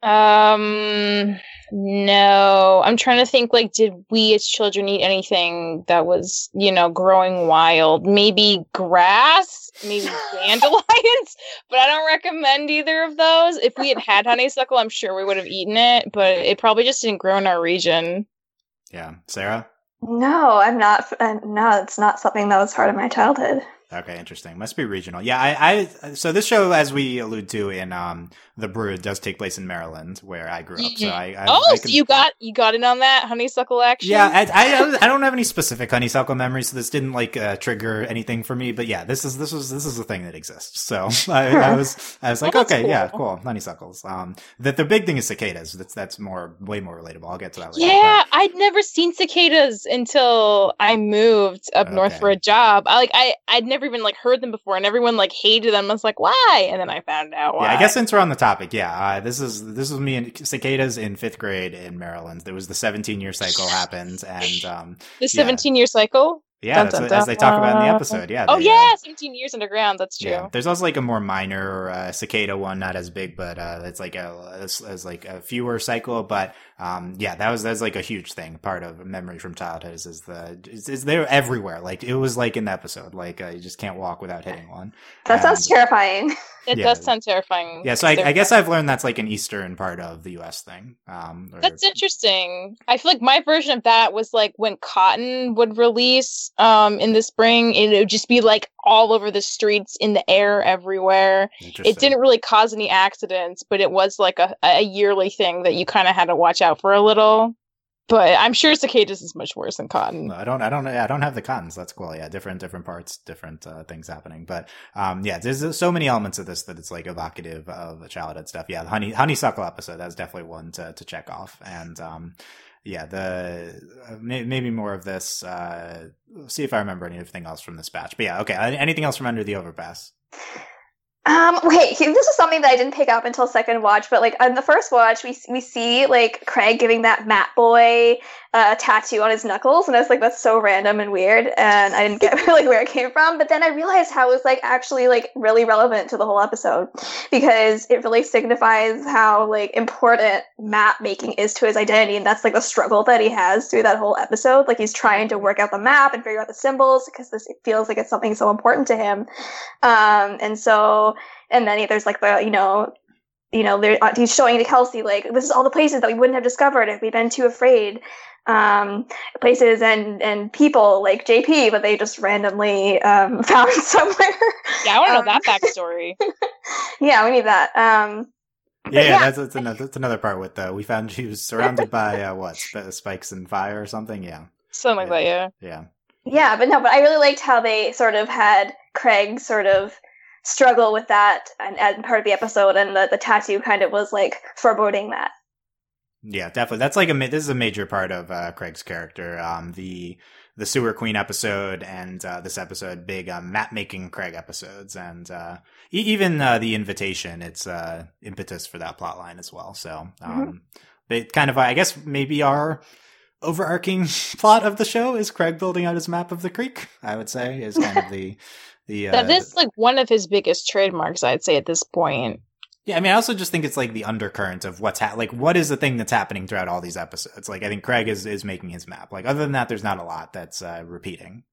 Um, no. I'm trying to think like did we as children eat anything that was, you know, growing wild? Maybe grass, maybe dandelions, but I don't recommend either of those. If we had had honeysuckle, I'm sure we would have eaten it, but it probably just didn't grow in our region.
Yeah. Sarah?
No, I'm not. Uh, no, it's not something that was part of my childhood.
Okay, interesting. Must be regional. Yeah, I, I so this show, as we allude to in um the Brood, does take place in Maryland, where I grew up. Mm-hmm. So I, I
oh,
I
can, so you got you got in on that honeysuckle action.
Yeah, I, I, I don't have any specific honeysuckle memories, so this didn't like uh, trigger anything for me. But yeah, this is this was this is a thing that exists. So I, I was I was like, okay, cool. yeah, cool, honeysuckles. Um, that the big thing is cicadas. That's that's more way more relatable. I'll get to that.
later. Yeah, but. I'd never seen cicadas until I moved up okay. north for a job. I like I I'd never even like heard them before and everyone like hated them. I was like, why? And then I found out why.
Yeah, I guess since we're on the topic, yeah, uh, this is this was me and cicadas in fifth grade in Maryland. There was the 17 year cycle happened, and um,
the 17 year cycle.
Yeah, dun, dun, dun. as they talk about in the episode. Yeah.
Oh
they,
yeah, uh, 17 years underground. That's true. Yeah.
There's also like a more minor uh, cicada one, not as big, but uh, it's like a as like a fewer cycle. But um, yeah, that was that's like a huge thing. Part of memory from childhood is, is the is, is they're everywhere. Like it was like in the episode, like uh, you just can't walk without hitting one.
That and, sounds terrifying.
It yeah. does sound terrifying.
Yeah, so I, I, guess I've learned that's like an eastern part of the U.S. thing. Um,
or... That's interesting. I feel like my version of that was like when cotton would release um, in the spring, it would just be like all over the streets, in the air, everywhere. It didn't really cause any accidents, but it was like a, a yearly thing that you kind of had to watch out for a little but I'm sure cicadas is much worse than cotton.
I don't, I don't, I don't have the cottons. That's cool. Yeah, different, different parts, different uh, things happening. But um, yeah, there's so many elements of this that it's like evocative of childhood stuff. Yeah, the honey honeysuckle episode that's definitely one to to check off. And um, yeah, the uh, maybe more of this. Uh, see if I remember anything else from this batch. But yeah, okay. Anything else from Under the Overpass?
Um, wait, this is something that I didn't pick up until second watch, but like on the first watch, we we see like Craig giving that Map Boy uh, tattoo on his knuckles, and I was like, that's so random and weird, and I didn't get like where it came from. But then I realized how it was like actually like really relevant to the whole episode because it really signifies how like important map making is to his identity, and that's like the struggle that he has through that whole episode. Like he's trying to work out the map and figure out the symbols because this feels like it's something so important to him, um, and so and then there's like the you know you know uh, he's showing to kelsey like this is all the places that we wouldn't have discovered if we'd been too afraid um, places and and people like jp but they just randomly um, found somewhere
yeah i want to know um, that backstory
yeah we need that um,
yeah, yeah, that's, that's another that's another part with uh, we found she was surrounded by uh, what sp- spikes and fire or something. Yeah,
something
yeah.
like that. Yeah,
yeah,
yeah. But no, but I really liked how they sort of had Craig sort of struggle with that and, and part of the episode and the, the tattoo kind of was like foreboding that
Yeah, definitely. That's like a this is a major part of uh, Craig's character. Um, the the sewer queen episode and uh, this episode, big um, map making Craig episodes, and uh, e- even uh, the invitation. It's uh, impetus for that plot line as well. So um, mm-hmm. they kind of, I guess, maybe our overarching plot of the show is Craig building out his map of the creek. I would say is kind of the the
uh, that is like one of his biggest trademarks. I'd say at this point.
Yeah, I mean, I also just think it's like the undercurrent of what's ha- like what is the thing that's happening throughout all these episodes. Like, I think Craig is is making his map. Like, other than that, there's not a lot that's uh, repeating.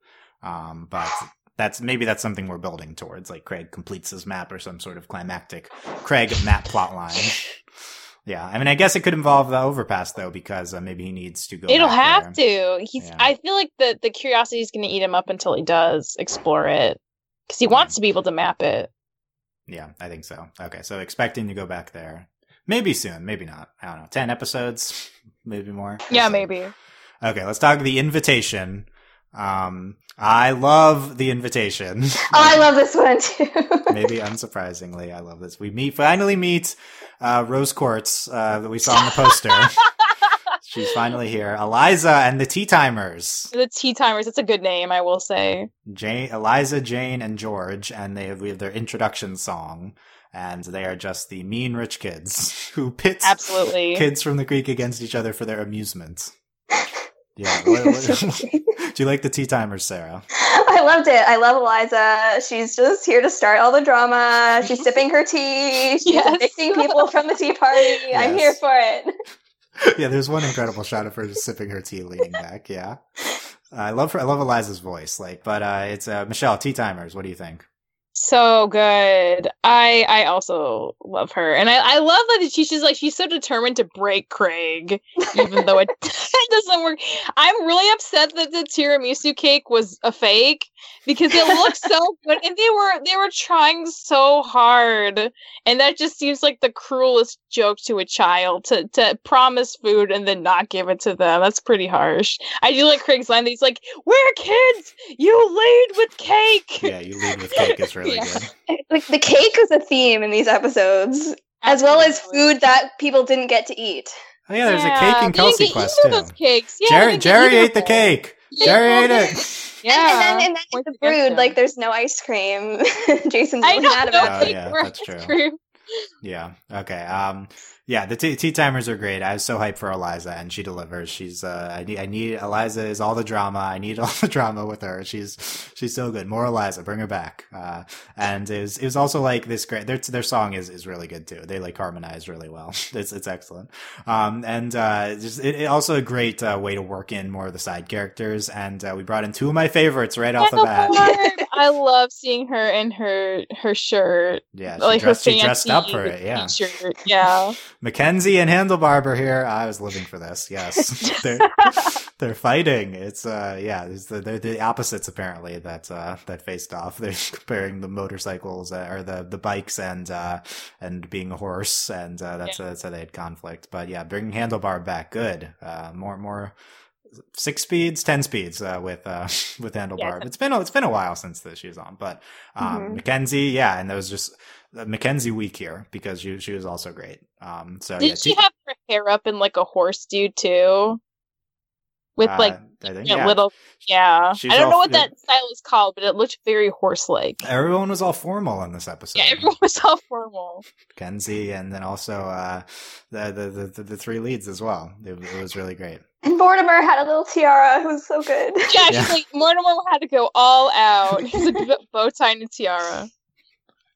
Um, but that's maybe that's something we're building towards. Like, Craig completes his map or some sort of climactic Craig map plot line. Yeah, I mean, I guess it could involve the overpass though, because uh, maybe he needs to go.
It'll have there. to. He's. Yeah. I feel like the the curiosity is going to eat him up until he does explore it, because he wants to be able to map it.
Yeah, I think so. Okay, so expecting to go back there, maybe soon, maybe not. I don't know. Ten episodes, maybe more.
Yeah, maybe.
Okay, let's talk the invitation. Um, I love the invitation.
Oh, I love this one too.
maybe unsurprisingly, I love this. We meet finally meet uh, Rose Quartz uh, that we saw in the poster. She's finally here. Eliza and the Tea Timers.
The Tea Timers. It's a good name, I will say.
Jane, Eliza, Jane, and George, and they have, we have their introduction song, and they are just the mean rich kids who pit
absolutely
kids from the creek against each other for their amusement. Yeah. What, what, do you like the tea timers, Sarah?
I loved it. I love Eliza. She's just here to start all the drama. She's sipping her tea. She's yes. evicting people from the tea party. Yes. I'm here for it.
Yeah, there's one incredible shot of her just sipping her tea, leaning back. Yeah, I love her. I love Eliza's voice. Like, but uh, it's uh, Michelle Tea Timers. What do you think?
so good. I I also love her, and I I love that she's just like she's so determined to break Craig, even though it, it doesn't work. I'm really upset that the tiramisu cake was a fake because it looks so good, and they were they were trying so hard, and that just seems like the cruelest joke to a child to to promise food and then not give it to them. That's pretty harsh. I do like Craig's line. He's like, "We're kids. You lead with cake."
Yeah, you lead with cake is really yeah. good.
Like the cake is a theme in these episodes, Absolutely. as well as food that people didn't get to eat.
Oh yeah, there's yeah, a cake in Kelsey Quest too.
Those cakes. Yeah,
Jerry, Jerry ate the cake. Jerry ate it.
Yeah. And, and then, and then the brood, like there's no ice cream. Jason's really mad about
it. Oh, yeah, that's true. Yeah. Okay. Um yeah, the tea, tea timers are great. I was so hyped for Eliza, and she delivers. She's uh, I need, I need Eliza is all the drama. I need all the drama with her. She's she's so good. More Eliza, bring her back. Uh, and it was, it was also like this great. Their their song is is really good too. They like harmonize really well. it's it's excellent. Um, and uh, just it, it also a great uh, way to work in more of the side characters. And uh, we brought in two of my favorites right off the bat.
I love seeing her in her her shirt.
Yeah, she like dressed, her she dressed up for it. Yeah,
shirt. Yeah.
Mackenzie and Handlebarber here. I was living for this. Yes, they're they're fighting. It's uh yeah, the, they're the opposites apparently that uh that faced off. They're comparing the motorcycles uh, or the the bikes and uh and being a horse, and uh, that's yeah. uh, that's how they had conflict. But yeah, bringing Handlebar back, good. Uh, more more six speeds, ten speeds uh, with uh, with handlebar. Yeah, it's been a, it's been a while since this she was on, but um, mm-hmm. Mackenzie, yeah, and there was just uh, Mackenzie week here because she she was also great. Um, so
did
yeah,
she have her hair up in like a horse dude too? With uh, like think, yeah. little, yeah. She's I don't all, know what that style is called, but it looked very horse-like.
Everyone was all formal in this episode.
Yeah, everyone was all formal.
Kenzie, and then also uh, the, the, the the three leads as well. It, it was really great.
And Mortimer had a little tiara. It was so good.
Yeah, yeah. like Mortimer had to go all out. He's a bow tie and a tiara.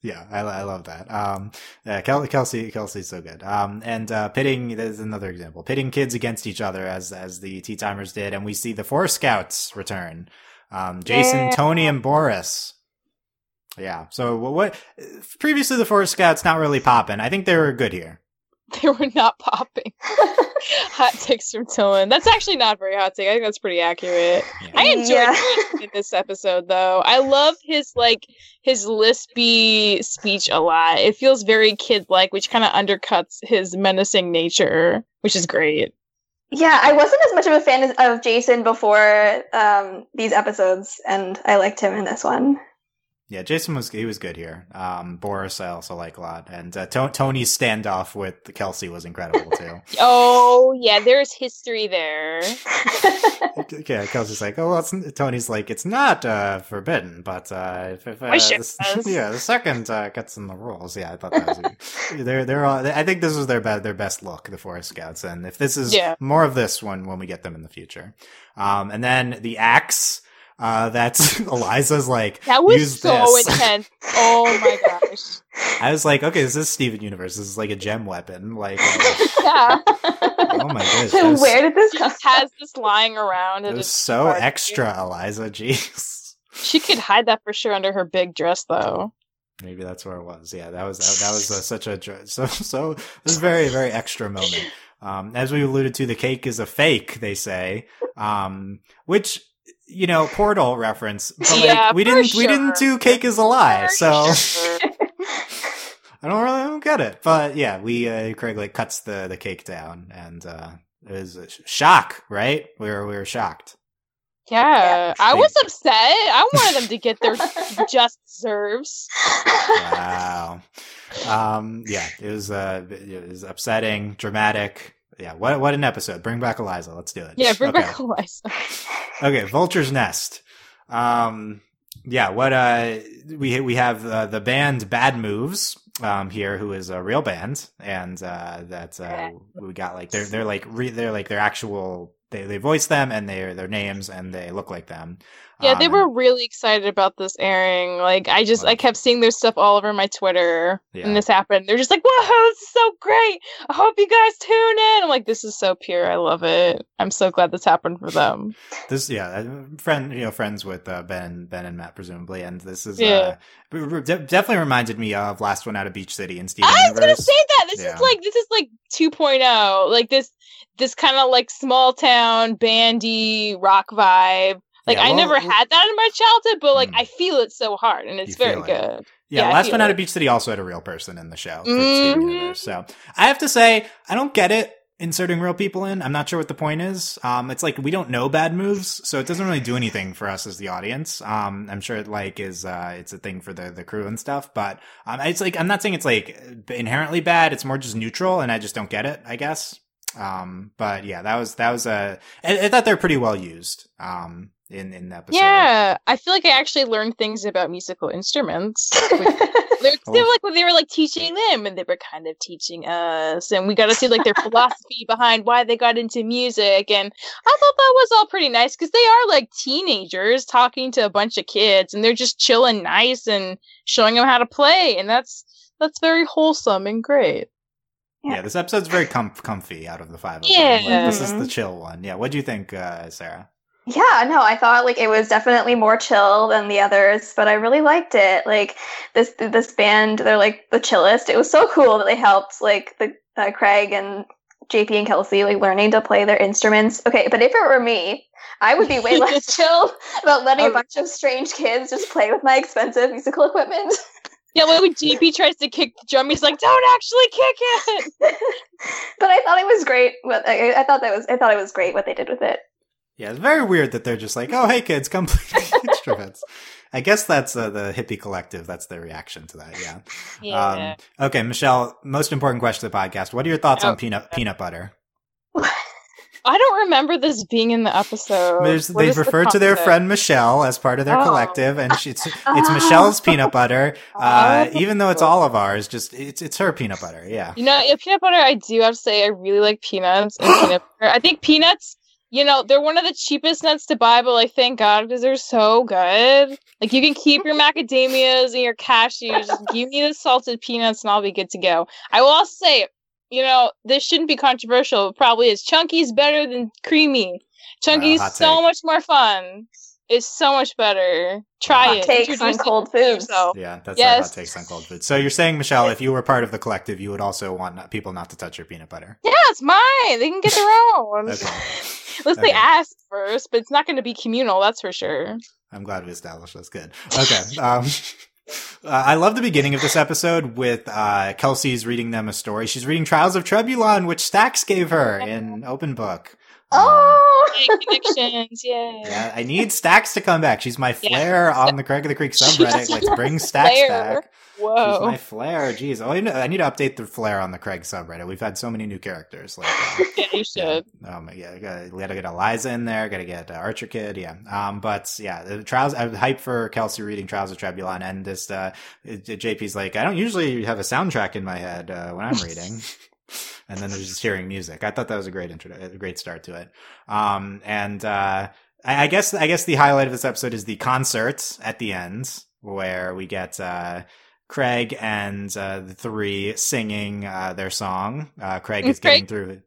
Yeah, I, I love that. Um, yeah, Kelsey, Kelsey's so good. Um, and, uh, pitting, there's another example, pitting kids against each other as, as the Tea Timers did. And we see the Forest Scouts return. Um, Jason, yeah. Tony, and Boris. Yeah. So what, what, previously the Forest Scouts not really popping. I think they were good here.
They were not popping. hot takes from Tillman. That's actually not very hot take. I think that's pretty accurate. Yeah. I enjoyed yeah. this episode though. I love his like his lispy speech a lot. It feels very kid like, which kind of undercuts his menacing nature, which is great.
Yeah, I wasn't as much of a fan of Jason before um, these episodes, and I liked him in this one.
Yeah, Jason was he was good here. Um, Boris I also like a lot, and uh, to- Tony's standoff with Kelsey was incredible too.
oh yeah, there's history there.
yeah, Kelsey's like, oh, well, it's, Tony's like, it's not uh, forbidden, but uh, if, if uh, this, yeah, the second uh, gets in the rules. Yeah, I thought that was. They're they're all. I think this was their best their best look, the Forest Scouts, and if this is yeah. more of this one when we get them in the future, um, and then the axe uh, that's Eliza's like
that was so this. intense. Oh my gosh!
I was like, okay, this is Steven Universe. This is like a gem weapon. Like, uh, yeah. Oh my gosh!
Was, Where did this come?
Has this lying around?
It was so extra, Eliza. Jeez.
She could hide that for sure under her big dress, though.
Maybe that's where it was. Yeah, that was that, that was uh, such a so so. This is very very extra moment. Um, as we alluded to, the cake is a fake. They say, um, which you know, Portal reference, but like yeah, we didn't sure. we didn't do Cake is a Lie, so. I don't really I don't get it. But yeah, we uh, Craig like cuts the the cake down, and uh, it was a shock, right? We were we were shocked.
Yeah, I was upset. I wanted them to get their just deserves.
Wow. Um, yeah, it was uh, it was upsetting, dramatic yeah, what what an episode. Bring back Eliza. Let's do it.
Yeah, bring okay. back Eliza.
okay, Vulture's Nest. Um, yeah, what uh, we we have uh, the band Bad Moves um here, who is a real band, and uh, that uh, we got like they're they're like re- they're like their actual they they voice them and they're their names and they look like them.
Yeah, they um, were really excited about this airing. Like, I just, I kept seeing their stuff all over my Twitter, yeah. and this happened. They're just like, "Whoa, this is so great! I hope you guys tune in." I'm like, "This is so pure. I love it. I'm so glad this happened for them."
This, yeah, friend, you know, friends with uh, Ben, Ben and Matt, presumably, and this is, yeah, uh, definitely reminded me of last one out of Beach City and Steven. I
was gonna say that this yeah. is like this is like 2.0, like this this kind of like small town bandy rock vibe like yeah, well, I never had that in my childhood, but like mm, I feel it so hard, and it's very good.
Yeah, yeah last one out of Beach City also had a real person in the show. Mm-hmm. So I have to say, I don't get it inserting real people in. I'm not sure what the point is. Um, it's like we don't know bad moves, so it doesn't really do anything for us as the audience. Um, I'm sure it like is uh, it's a thing for the the crew and stuff, but um, it's like I'm not saying it's like inherently bad. It's more just neutral, and I just don't get it. I guess. Um, but yeah, that was that was a. I, I thought they're pretty well used. Um, in in the episode.
Yeah, I feel like I actually learned things about musical instruments. they were like they were like teaching them, and they were kind of teaching us, and we got to see like their philosophy behind why they got into music. And I thought that was all pretty nice because they are like teenagers talking to a bunch of kids, and they're just chilling nice and showing them how to play, and that's that's very wholesome and great.
Yeah, yeah this episode's very com- comfy out of the five. Of yeah, them. Like, this is the chill one. Yeah, what do you think, uh, Sarah?
Yeah, no, I thought like it was definitely more chill than the others, but I really liked it. Like this this band, they're like the chillest. It was so cool that they helped like the uh, Craig and JP and Kelsey like learning to play their instruments. Okay, but if it were me, I would be way less chill about letting a bunch of strange kids just play with my expensive musical equipment.
Yeah, when JP tries to kick the drum, he's like, "Don't actually kick it."
but I thought it was great. What I, I thought that was I thought it was great what they did with it.
Yeah, it's very weird that they're just like, "Oh, hey kids, come play instruments." I guess that's uh, the hippie collective. That's their reaction to that. Yeah. yeah. Um, okay, Michelle. Most important question of the podcast: What are your thoughts oh. on peanut peanut butter?
I don't remember this being in the episode.
they refer the to their friend Michelle as part of their oh. collective, and she, it's it's Michelle's peanut butter. Uh, oh. even though it's all of ours, just it's it's her peanut butter. Yeah.
You know, yeah, peanut butter. I do have to say, I really like peanuts and peanut butter. I think peanuts you know, they're one of the cheapest nuts to buy, but like, thank God because they're so good. Like, you can keep your macadamias and your cashews. Just give me the salted peanuts, and I'll be good to go. I will also say, you know, this shouldn't be controversial. It probably is. Chunky's better than creamy. Chunky's uh, so take. much more fun. It's so much better. Try it. hot it.
Takes on cold foods.
Yeah, that's yes. hot takes on cold food. So you're saying, Michelle, if you were part of the collective, you would also want people not to touch your peanut butter.
Yeah, it's mine. They can get their own. okay. Unless okay. they ask first, but it's not going to be communal. That's for sure.
I'm glad we established that's good. Okay. Um, uh, I love the beginning of this episode with uh, Kelsey's reading them a story. She's reading Trials of Trebulon, which Stacks gave her in open book.
Oh,
um, connections, yeah.
Yeah, I need Stacks to come back. She's my flair yeah. on the Craig of the Creek subreddit. Let's bring Stacks back.
Whoa.
She's my flair. Jeez. Oh, you know, I need to update the flair on the Craig subreddit. We've had so many new characters. Like,
uh, yeah, you should.
Yeah. Um, yeah, we gotta get Eliza in there. Gotta get uh, Archer Kid. Yeah. Um, but yeah, the trials. I'm hyped for Kelsey reading Trials of Trebulon, and this uh, JP's like, I don't usually have a soundtrack in my head uh, when I'm reading. and then there's just hearing music. I thought that was a great intro, a great start to it. Um, and uh, I, I guess I guess the highlight of this episode is the concert at the end, where we get uh, Craig and uh, the three singing uh, their song. Uh, Craig is Craig, getting through.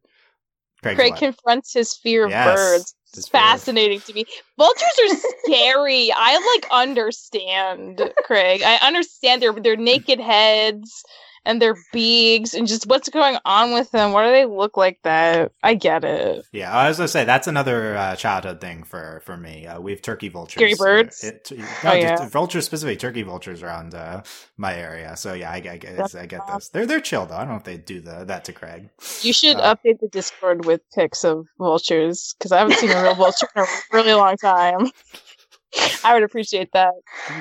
Craig's Craig what? confronts his fear yes, of birds. It's fascinating to me. Vultures are scary. I like understand Craig. I understand their their naked heads and their beaks and just what's going on with them. Why do they look like that? I get it.
Yeah, I was gonna say that's another uh, childhood thing for for me. Uh, we have turkey vultures,
birds.
Uh, it, no, oh, yeah. vultures specifically, turkey vultures around uh, my area. So yeah, I, I, I, I get this. They're they're chill though. I don't know if they do the, that to Craig.
You should uh, update the Discord with pics of vultures because I haven't seen a real vulture in a really long time. I would appreciate that.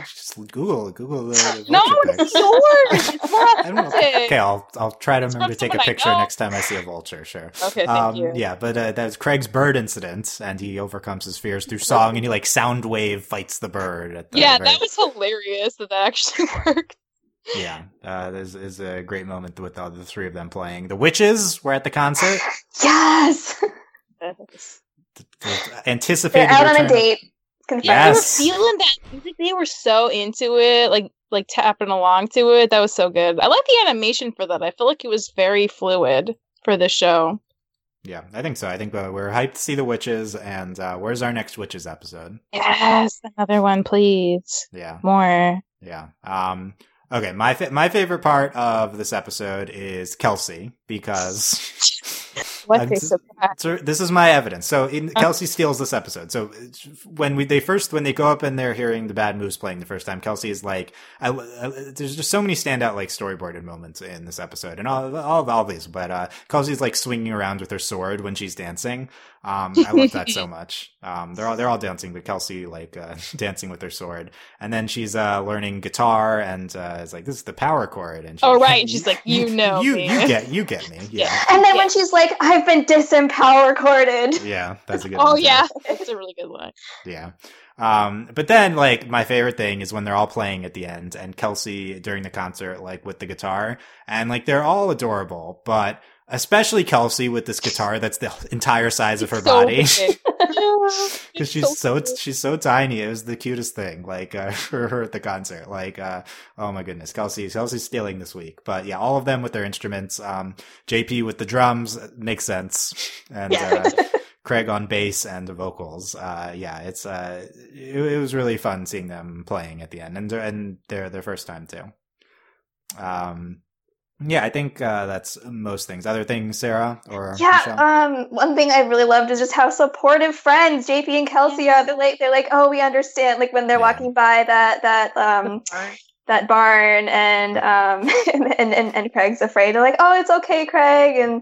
Just Google, Google the.
no, it's yours. It's not
Okay, I'll I'll try to remember to take a picture next time I see a vulture. Sure.
Okay, thank um, you.
Yeah, but uh, that's Craig's bird incident, and he overcomes his fears through song, and he like sound wave fights the bird.
The yeah, very... that was hilarious that that actually worked.
Yeah, uh, there's is a great moment with all the three of them playing. The witches were at the concert.
yes.
Anticipating.
They're out on a date
confirmed. Yes. They were feeling that. music. They were so into it, like like tapping along to it. That was so good. I like the animation for that. I feel like it was very fluid for the show.
Yeah, I think so. I think uh, we're hyped to see the witches. And uh, where's our next witches episode?
Yes, another one, please.
Yeah,
more.
Yeah. Um. Okay, my fa- my favorite part of this episode is Kelsey because
what a surprise!
So this is my evidence. So in, uh. Kelsey steals this episode. So when we they first when they go up and they're hearing the bad moves playing the first time, Kelsey is like, I, I, "There's just so many standout like storyboarded moments in this episode, and all all, all these." But uh, Kelsey's like swinging around with her sword when she's dancing. Um, I love that so much. Um, they're all they're all dancing, but Kelsey like uh, dancing with her sword, and then she's uh, learning guitar, and uh, it's like this is the power chord. And
she, oh right, and she's like, you know,
you
me.
you get you get me, yeah.
And then yeah. when she's like, I've been disempower corded.
Yeah, that's a good.
oh yeah, that's a really good one.
Yeah. Um, but then like my favorite thing is when they're all playing at the end and Kelsey during the concert, like with the guitar and like they're all adorable, but especially Kelsey with this guitar that's the entire size of her so body. Because she's so, so she's so tiny. It was the cutest thing, like uh, for her at the concert. Like, uh, oh my goodness, Kelsey, Kelsey's stealing this week. But yeah, all of them with their instruments. Um, JP with the drums makes sense, and yeah. uh, Craig on bass and the vocals. Uh, yeah, it's uh, it, it, was really fun seeing them playing at the end, and and their their first time too. Um, yeah, I think uh, that's most things. Other things, Sarah or
yeah. Um, one thing I really loved is just how supportive friends JP and Kelsey are. They're like, they're like, oh, we understand. Like when they're yeah. walking by that that um that barn, and um and, and and Craig's afraid. They're like, oh, it's okay, Craig. And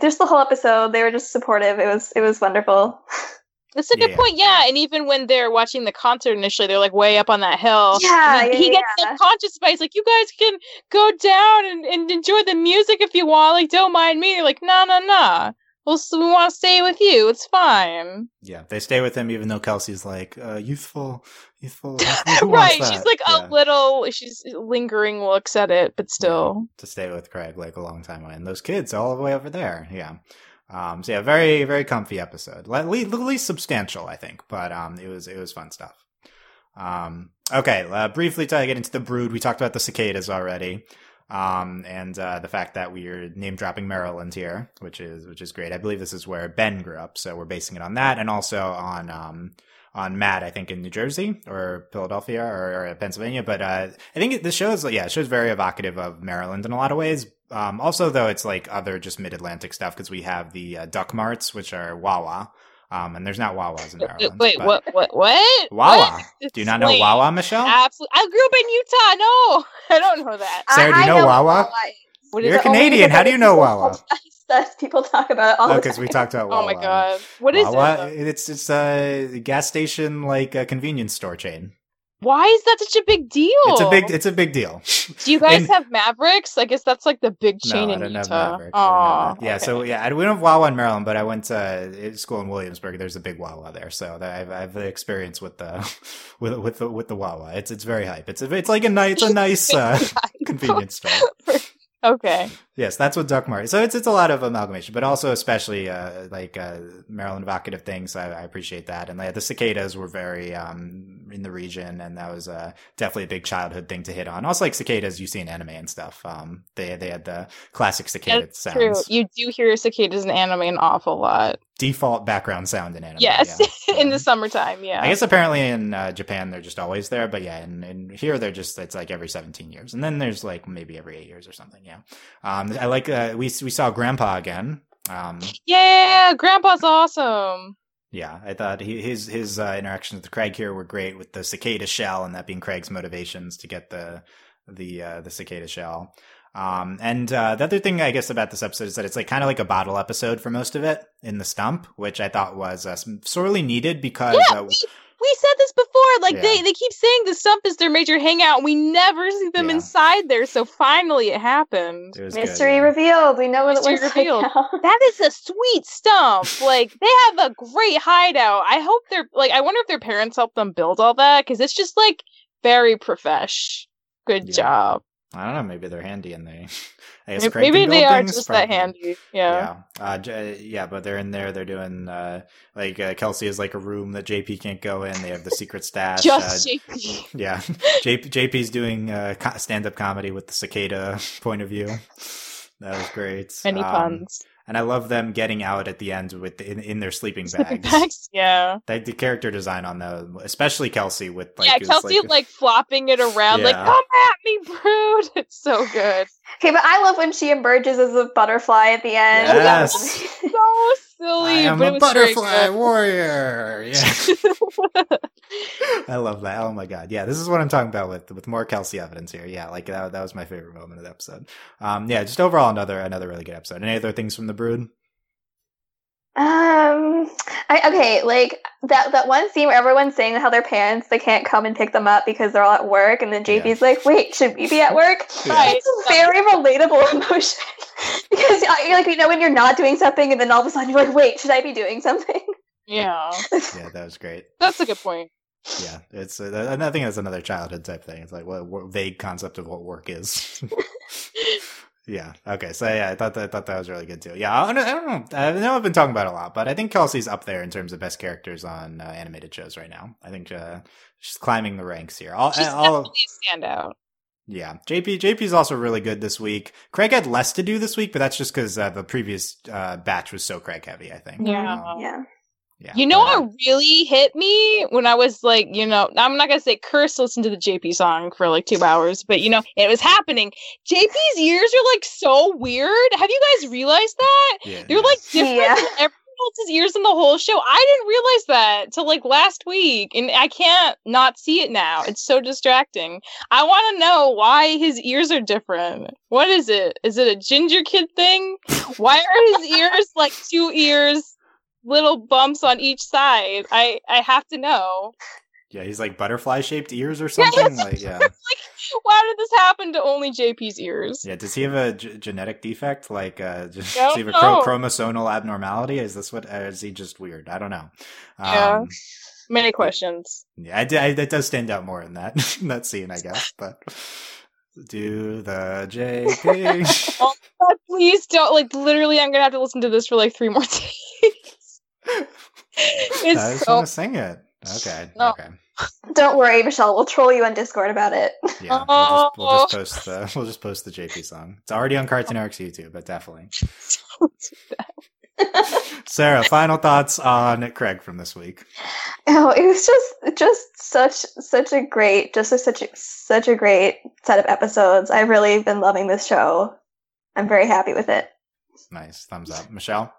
there's the whole episode. They were just supportive. It was it was wonderful.
That's a good yeah. point. Yeah, and even when they're watching the concert initially, they're like way up on that hill.
Yeah,
he,
yeah,
he gets yeah. conscious but he's like, "You guys can go down and, and enjoy the music if you want. Like, don't mind me." They're like, "No, no, no. Well, so we want to stay with you. It's fine."
Yeah, they stay with him even though Kelsey's like uh, youthful, youthful.
right, she's like a little. She's lingering looks at it, but still
to stay with Craig like a long time away, and those kids all the way over there. Yeah. Um, so yeah, very very comfy episode. At least, at least substantial, I think. But um, it was it was fun stuff. Um, okay, uh, briefly to get into the brood, we talked about the cicadas already, um, and uh, the fact that we are name dropping Maryland here, which is which is great. I believe this is where Ben grew up, so we're basing it on that, and also on um, on Matt, I think in New Jersey or Philadelphia or, or Pennsylvania. But uh, I think this shows, yeah, it shows very evocative of Maryland in a lot of ways. Um, also, though, it's like other just mid Atlantic stuff because we have the uh, duck marts, which are Wawa. Um, and there's not Wawas in Maryland.
Wait, what? What? What?
Wawa. What? Do you not know Wait, Wawa, Michelle?
Absolutely. I grew up in Utah. No, I don't know that.
Sarah, do you know, know Wawa? Wawa. You're Canadian. How do you know Wawa?
that people talk about all
because we talked about.
Wawa. Oh my god, what is
Wawa, it? It's it's a gas station like a convenience store chain.
Why is that such a big deal?
It's a big it's a big deal.
Do you guys and, have Mavericks? I guess that's like the big chain no, in Utah.
Oh, yeah. Okay. So yeah, we don't have Wawa in Maryland, but I went to school in Williamsburg. There's a big Wawa there, so I've I've the experience with the with with the with the Wawa. It's it's very hype. It's a, it's like a nice a nice uh, convenience store.
Okay.
Yes, that's what Duck Martin. So it's it's a lot of amalgamation, but also especially uh, like uh, Maryland evocative things. I, I appreciate that, and the cicadas were very um, in the region, and that was uh, definitely a big childhood thing to hit on. Also, like cicadas you see in anime and stuff. Um, they they had the classic cicada That's sounds. True,
you do hear cicadas in anime an awful lot
default background sound in anime.
Yes, yeah. in the summertime. Yeah,
I guess apparently in uh, Japan they're just always there, but yeah, and, and here they're just it's like every seventeen years, and then there's like maybe every eight years or something. Yeah, um, I like uh, we we saw Grandpa again. Um,
yeah, Grandpa's awesome.
Yeah, I thought he, his his uh, interactions with Craig here were great with the cicada shell, and that being Craig's motivations to get the the uh, the cicada shell. Um, and uh, the other thing I guess about this episode is that it's like kind of like a bottle episode for most of it in the stump, which I thought was uh, sorely needed because
yeah, uh, we, we, said this before. Like yeah. they they keep saying the stump is their major hangout. We never see them yeah. inside there, so finally it happened.
It Mystery good, revealed. We know what it was revealed.
like That is a sweet stump. like they have a great hideout. I hope they're like. I wonder if their parents helped them build all that because it's just like very profesh. Good job.
I don't know. Maybe they're handy and they.
I guess maybe they are just that handy. Yeah.
Yeah. Uh, yeah, but they're in there. They're doing uh, like uh, Kelsey is like a room that JP can't go in. They have the secret stash.
just uh, JP.
Yeah. JP, JP's doing uh, stand up comedy with the cicada point of view. That was great.
Many um, puns
and I love them getting out at the end with in, in their sleeping bags. Sleeping
bags, yeah.
The, the, character design on them, especially Kelsey with like
yeah, Kelsey like, like, flopping it around, yeah. like come at me, brood. It's so good.
Okay, but I love when she emerges as a butterfly at the end.
Yes.
so silly. I
am a butterfly warrior. Yeah. I love that. Oh my god. Yeah, this is what I'm talking about with with more Kelsey evidence here. Yeah, like that, that was my favorite moment of the episode. Um, yeah, just overall another another really good episode. Any other things from the Brood?
Um, I, okay, like that that one scene where everyone's saying how their parents they can't come and pick them up because they're all at work, and then JP's yeah. like, "Wait, should we be at work?" Yeah. It's a very relatable emotion because you're like you know when you're not doing something, and then all of a sudden you're like, "Wait, should I be doing something?"
Yeah,
yeah, that was great.
That's a good point.
Yeah, it's uh, I think that's another childhood type thing. It's like what, what vague concept of what work is. Yeah. Okay. So yeah, I thought that I thought that was really good too. Yeah. I don't, I don't know. I know I've been talking about a lot, but I think Kelsey's up there in terms of best characters on uh, animated shows right now. I think uh, she's climbing the ranks here.
All, she's all, definitely a standout.
Yeah, JP JP's also really good this week. Craig had less to do this week, but that's just because uh, the previous uh, batch was so Craig heavy. I think.
Yeah. Um, yeah.
Yeah, you know what really hit me when I was like, you know, I'm not gonna say curse listen to the JP song for like two hours, but you know, it was happening. JP's ears are like so weird. Have you guys realized that? Yeah, They're like different yeah. than everyone else's ears in the whole show. I didn't realize that till like last week, and I can't not see it now. It's so distracting. I want to know why his ears are different. What is it? Is it a ginger kid thing? Why are his ears like two ears? Little bumps on each side. I I have to know.
Yeah, he's like butterfly shaped ears or something. like, yeah. like,
why did this happen to only JP's ears?
Yeah, does he have a g- genetic defect? Like, uh, does he have a chromosomal abnormality? Is this what? Uh, is he just weird? I don't know.
Um, yeah, many questions.
Yeah, I, I, that does stand out more in that that scene, I guess. But do the JP.
oh, God, please don't. Like, literally, I'm gonna have to listen to this for like three more days.
it's I just so... want to sing it. Okay. No. Okay.
Don't worry, Michelle. We'll troll you on Discord about it.
Yeah, we'll just, we'll just post the we'll just post the JP song. It's already on Cartoon Network's YouTube, but definitely. Sarah, final thoughts on Craig from this week.
Oh, it was just just such such a great, just a, such a, such a great set of episodes. I've really been loving this show. I'm very happy with it.
Nice, thumbs up, Michelle.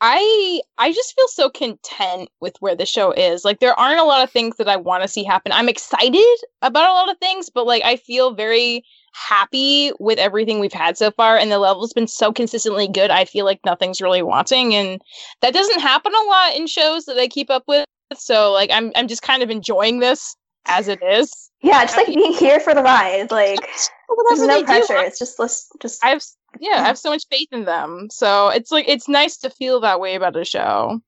I I just feel so content with where the show is. Like there aren't a lot of things that I want to see happen. I'm excited about a lot of things, but like I feel very happy with everything we've had so far and the level's been so consistently good. I feel like nothing's really wanting and that doesn't happen a lot in shows that I keep up with. So like I'm I'm just kind of enjoying this as it is.
Yeah, just like being here for the ride. Like well, there's no pressure. It's just just
I have yeah, I have so much faith in them. So it's like it's nice to feel that way about a show.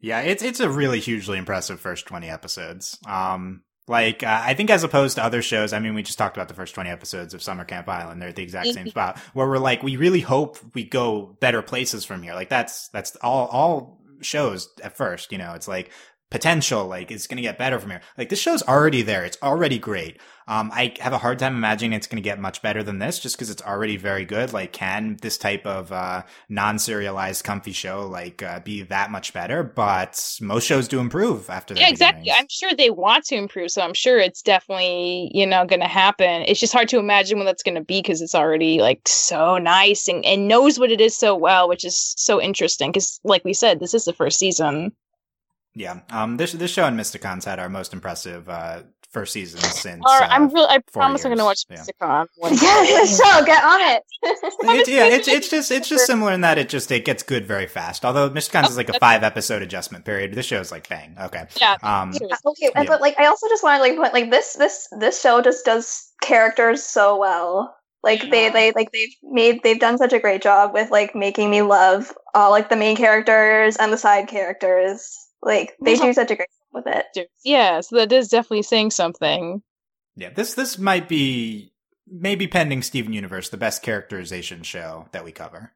Yeah, it's it's a really hugely impressive first twenty episodes. Um, like uh, I think as opposed to other shows, I mean, we just talked about the first twenty episodes of Summer Camp Island. They're at the exact same spot where we're like, we really hope we go better places from here. Like that's that's all all shows at first. You know, it's like potential like it's going to get better from here. Like this show's already there. It's already great. Um i have a hard time imagining it's going to get much better than this just because it's already very good. Like can this type of uh non-serialized comfy show like uh, be that much better? But most shows do improve after
yeah exactly. i'm sure they want to improve so i'm sure it's definitely you know going to happen. It's just hard to imagine when that's going to be because it's already like so nice and, and knows what it is so well which is so interesting because like we said this is the first season
yeah, um, this this show and Mysticons had our most impressive uh, first season since.
All right, uh, I'm really. I promise years. I'm going to watch yeah. Mysticon.
Yeah, so get on it.
it. Yeah, it's it's just it's just similar in that it just it gets good very fast. Although Mysticons oh, is like a five episode adjustment period. This show is like bang. Okay.
Yeah. Um.
Okay, yeah. but like I also just want to like put like this this this show just does characters so well. Like they they like they've made they've done such a great job with like making me love all like the main characters and the side characters. Like they do such a great job with it.
Yeah, so that is definitely saying something.
Yeah, this this might be maybe pending Steven Universe the best characterization show that we cover.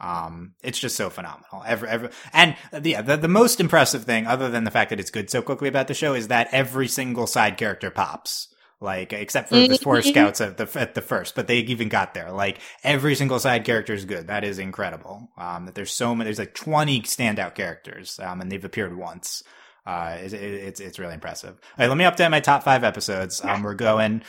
Um, it's just so phenomenal. Every, every, and yeah, the, the most impressive thing, other than the fact that it's good so quickly about the show, is that every single side character pops like except for the four mm-hmm. scouts at the at the first, but they even got there. Like every single side character is good. That is incredible. Um, that there's so many. There's like 20 standout characters, um, and they've appeared once. Uh, it, it, it's it's really impressive. All right, let me update my top five episodes. Um, we're going,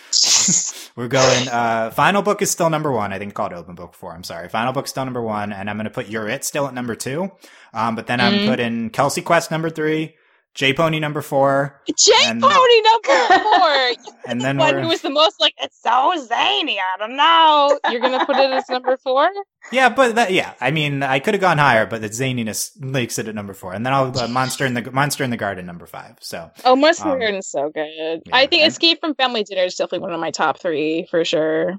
we're going. Uh, final book is still number one. I think called open book four. I'm sorry. Final book still number one, and I'm going to put You're It still at number two. Um, but then I'm mm-hmm. putting Kelsey Quest number three, J Pony number four.
J Pony number four. and then one who was the most like it's so zany. I don't know. You're gonna put it as number four.
Yeah, but that, yeah, I mean, I could have gone higher, but the zaniness makes it at number four, and then I'll uh, monster in the monster in the garden number five. So
oh, monster um, in the garden is so good. Yeah, I think and, Escape from Family Dinner is definitely one of my top three for sure.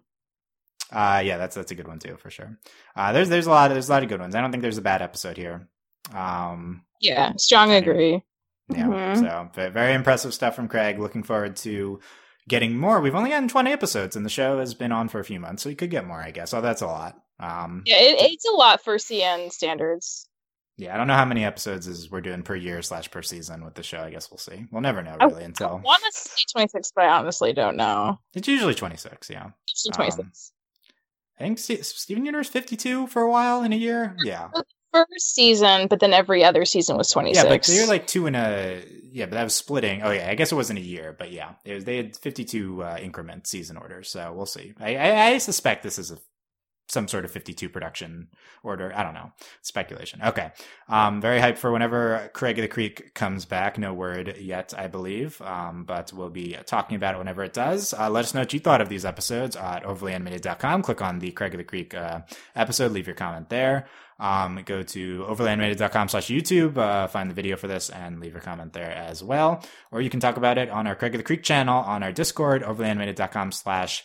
Uh, yeah, that's that's a good one too for sure. Uh, there's there's a lot of, there's a lot of good ones. I don't think there's a bad episode here. Um,
yeah, strong agree.
Yeah. Mm-hmm. So very impressive stuff from Craig. Looking forward to getting more. We've only gotten 20 episodes and the show has been on for a few months, so we could get more, I guess. Oh, that's a lot. Um,
yeah, it, it's a lot for CN standards.
Yeah, I don't know how many episodes is we're doing per year slash per season with the show. I guess we'll see. We'll never know really I, until. I
want to say 26, but I honestly don't know.
It's usually 26, yeah.
Usually 26. Um,
I think Steven Universe 52 for a while in a year. Yeah
first season, but then every other season was 26.
Yeah, but you're like two in a yeah, but that was splitting. Oh yeah, I guess it wasn't a year, but yeah, it was, they had 52 uh, increment season orders, so we'll see. I, I, I suspect this is a some sort of 52 production order. I don't know. Speculation. Okay. Um, very hyped for whenever Craig of the Creek comes back. No word yet, I believe. Um, but we'll be talking about it whenever it does. Uh, let us know what you thought of these episodes at overlyanimated.com. Click on the Craig of the Creek uh, episode. Leave your comment there. Um, go to overlyanimated.com slash YouTube, uh, find the video for this and leave a comment there as well. Or you can talk about it on our Craig of the Creek channel on our Discord, overlyanimated.com slash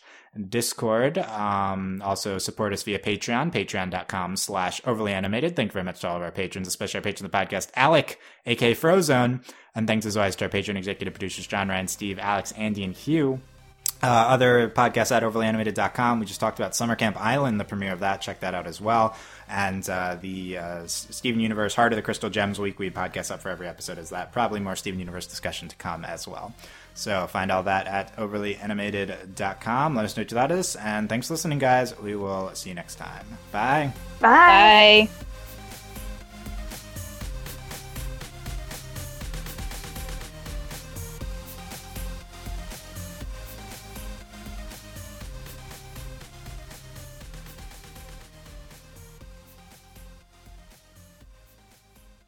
Discord. Um, also support us via Patreon, patreon.com slash overlyanimated. Thank you very much to all of our patrons, especially our patron of the podcast, Alec, aka Frozone. And thanks as always to our patron executive producers, John Ryan, Steve, Alex, Andy, and Hugh. Uh, other podcasts at overlyanimated.com. We just talked about Summer Camp Island, the premiere of that. Check that out as well. And uh, the uh, Steven Universe Heart of the Crystal Gems Week, we podcast up for every episode is that. Probably more Steven Universe discussion to come as well. So find all that at overlyanimated.com. Let us know what you thought of this. And thanks for listening, guys. We will see you next time. Bye.
Bye. Bye.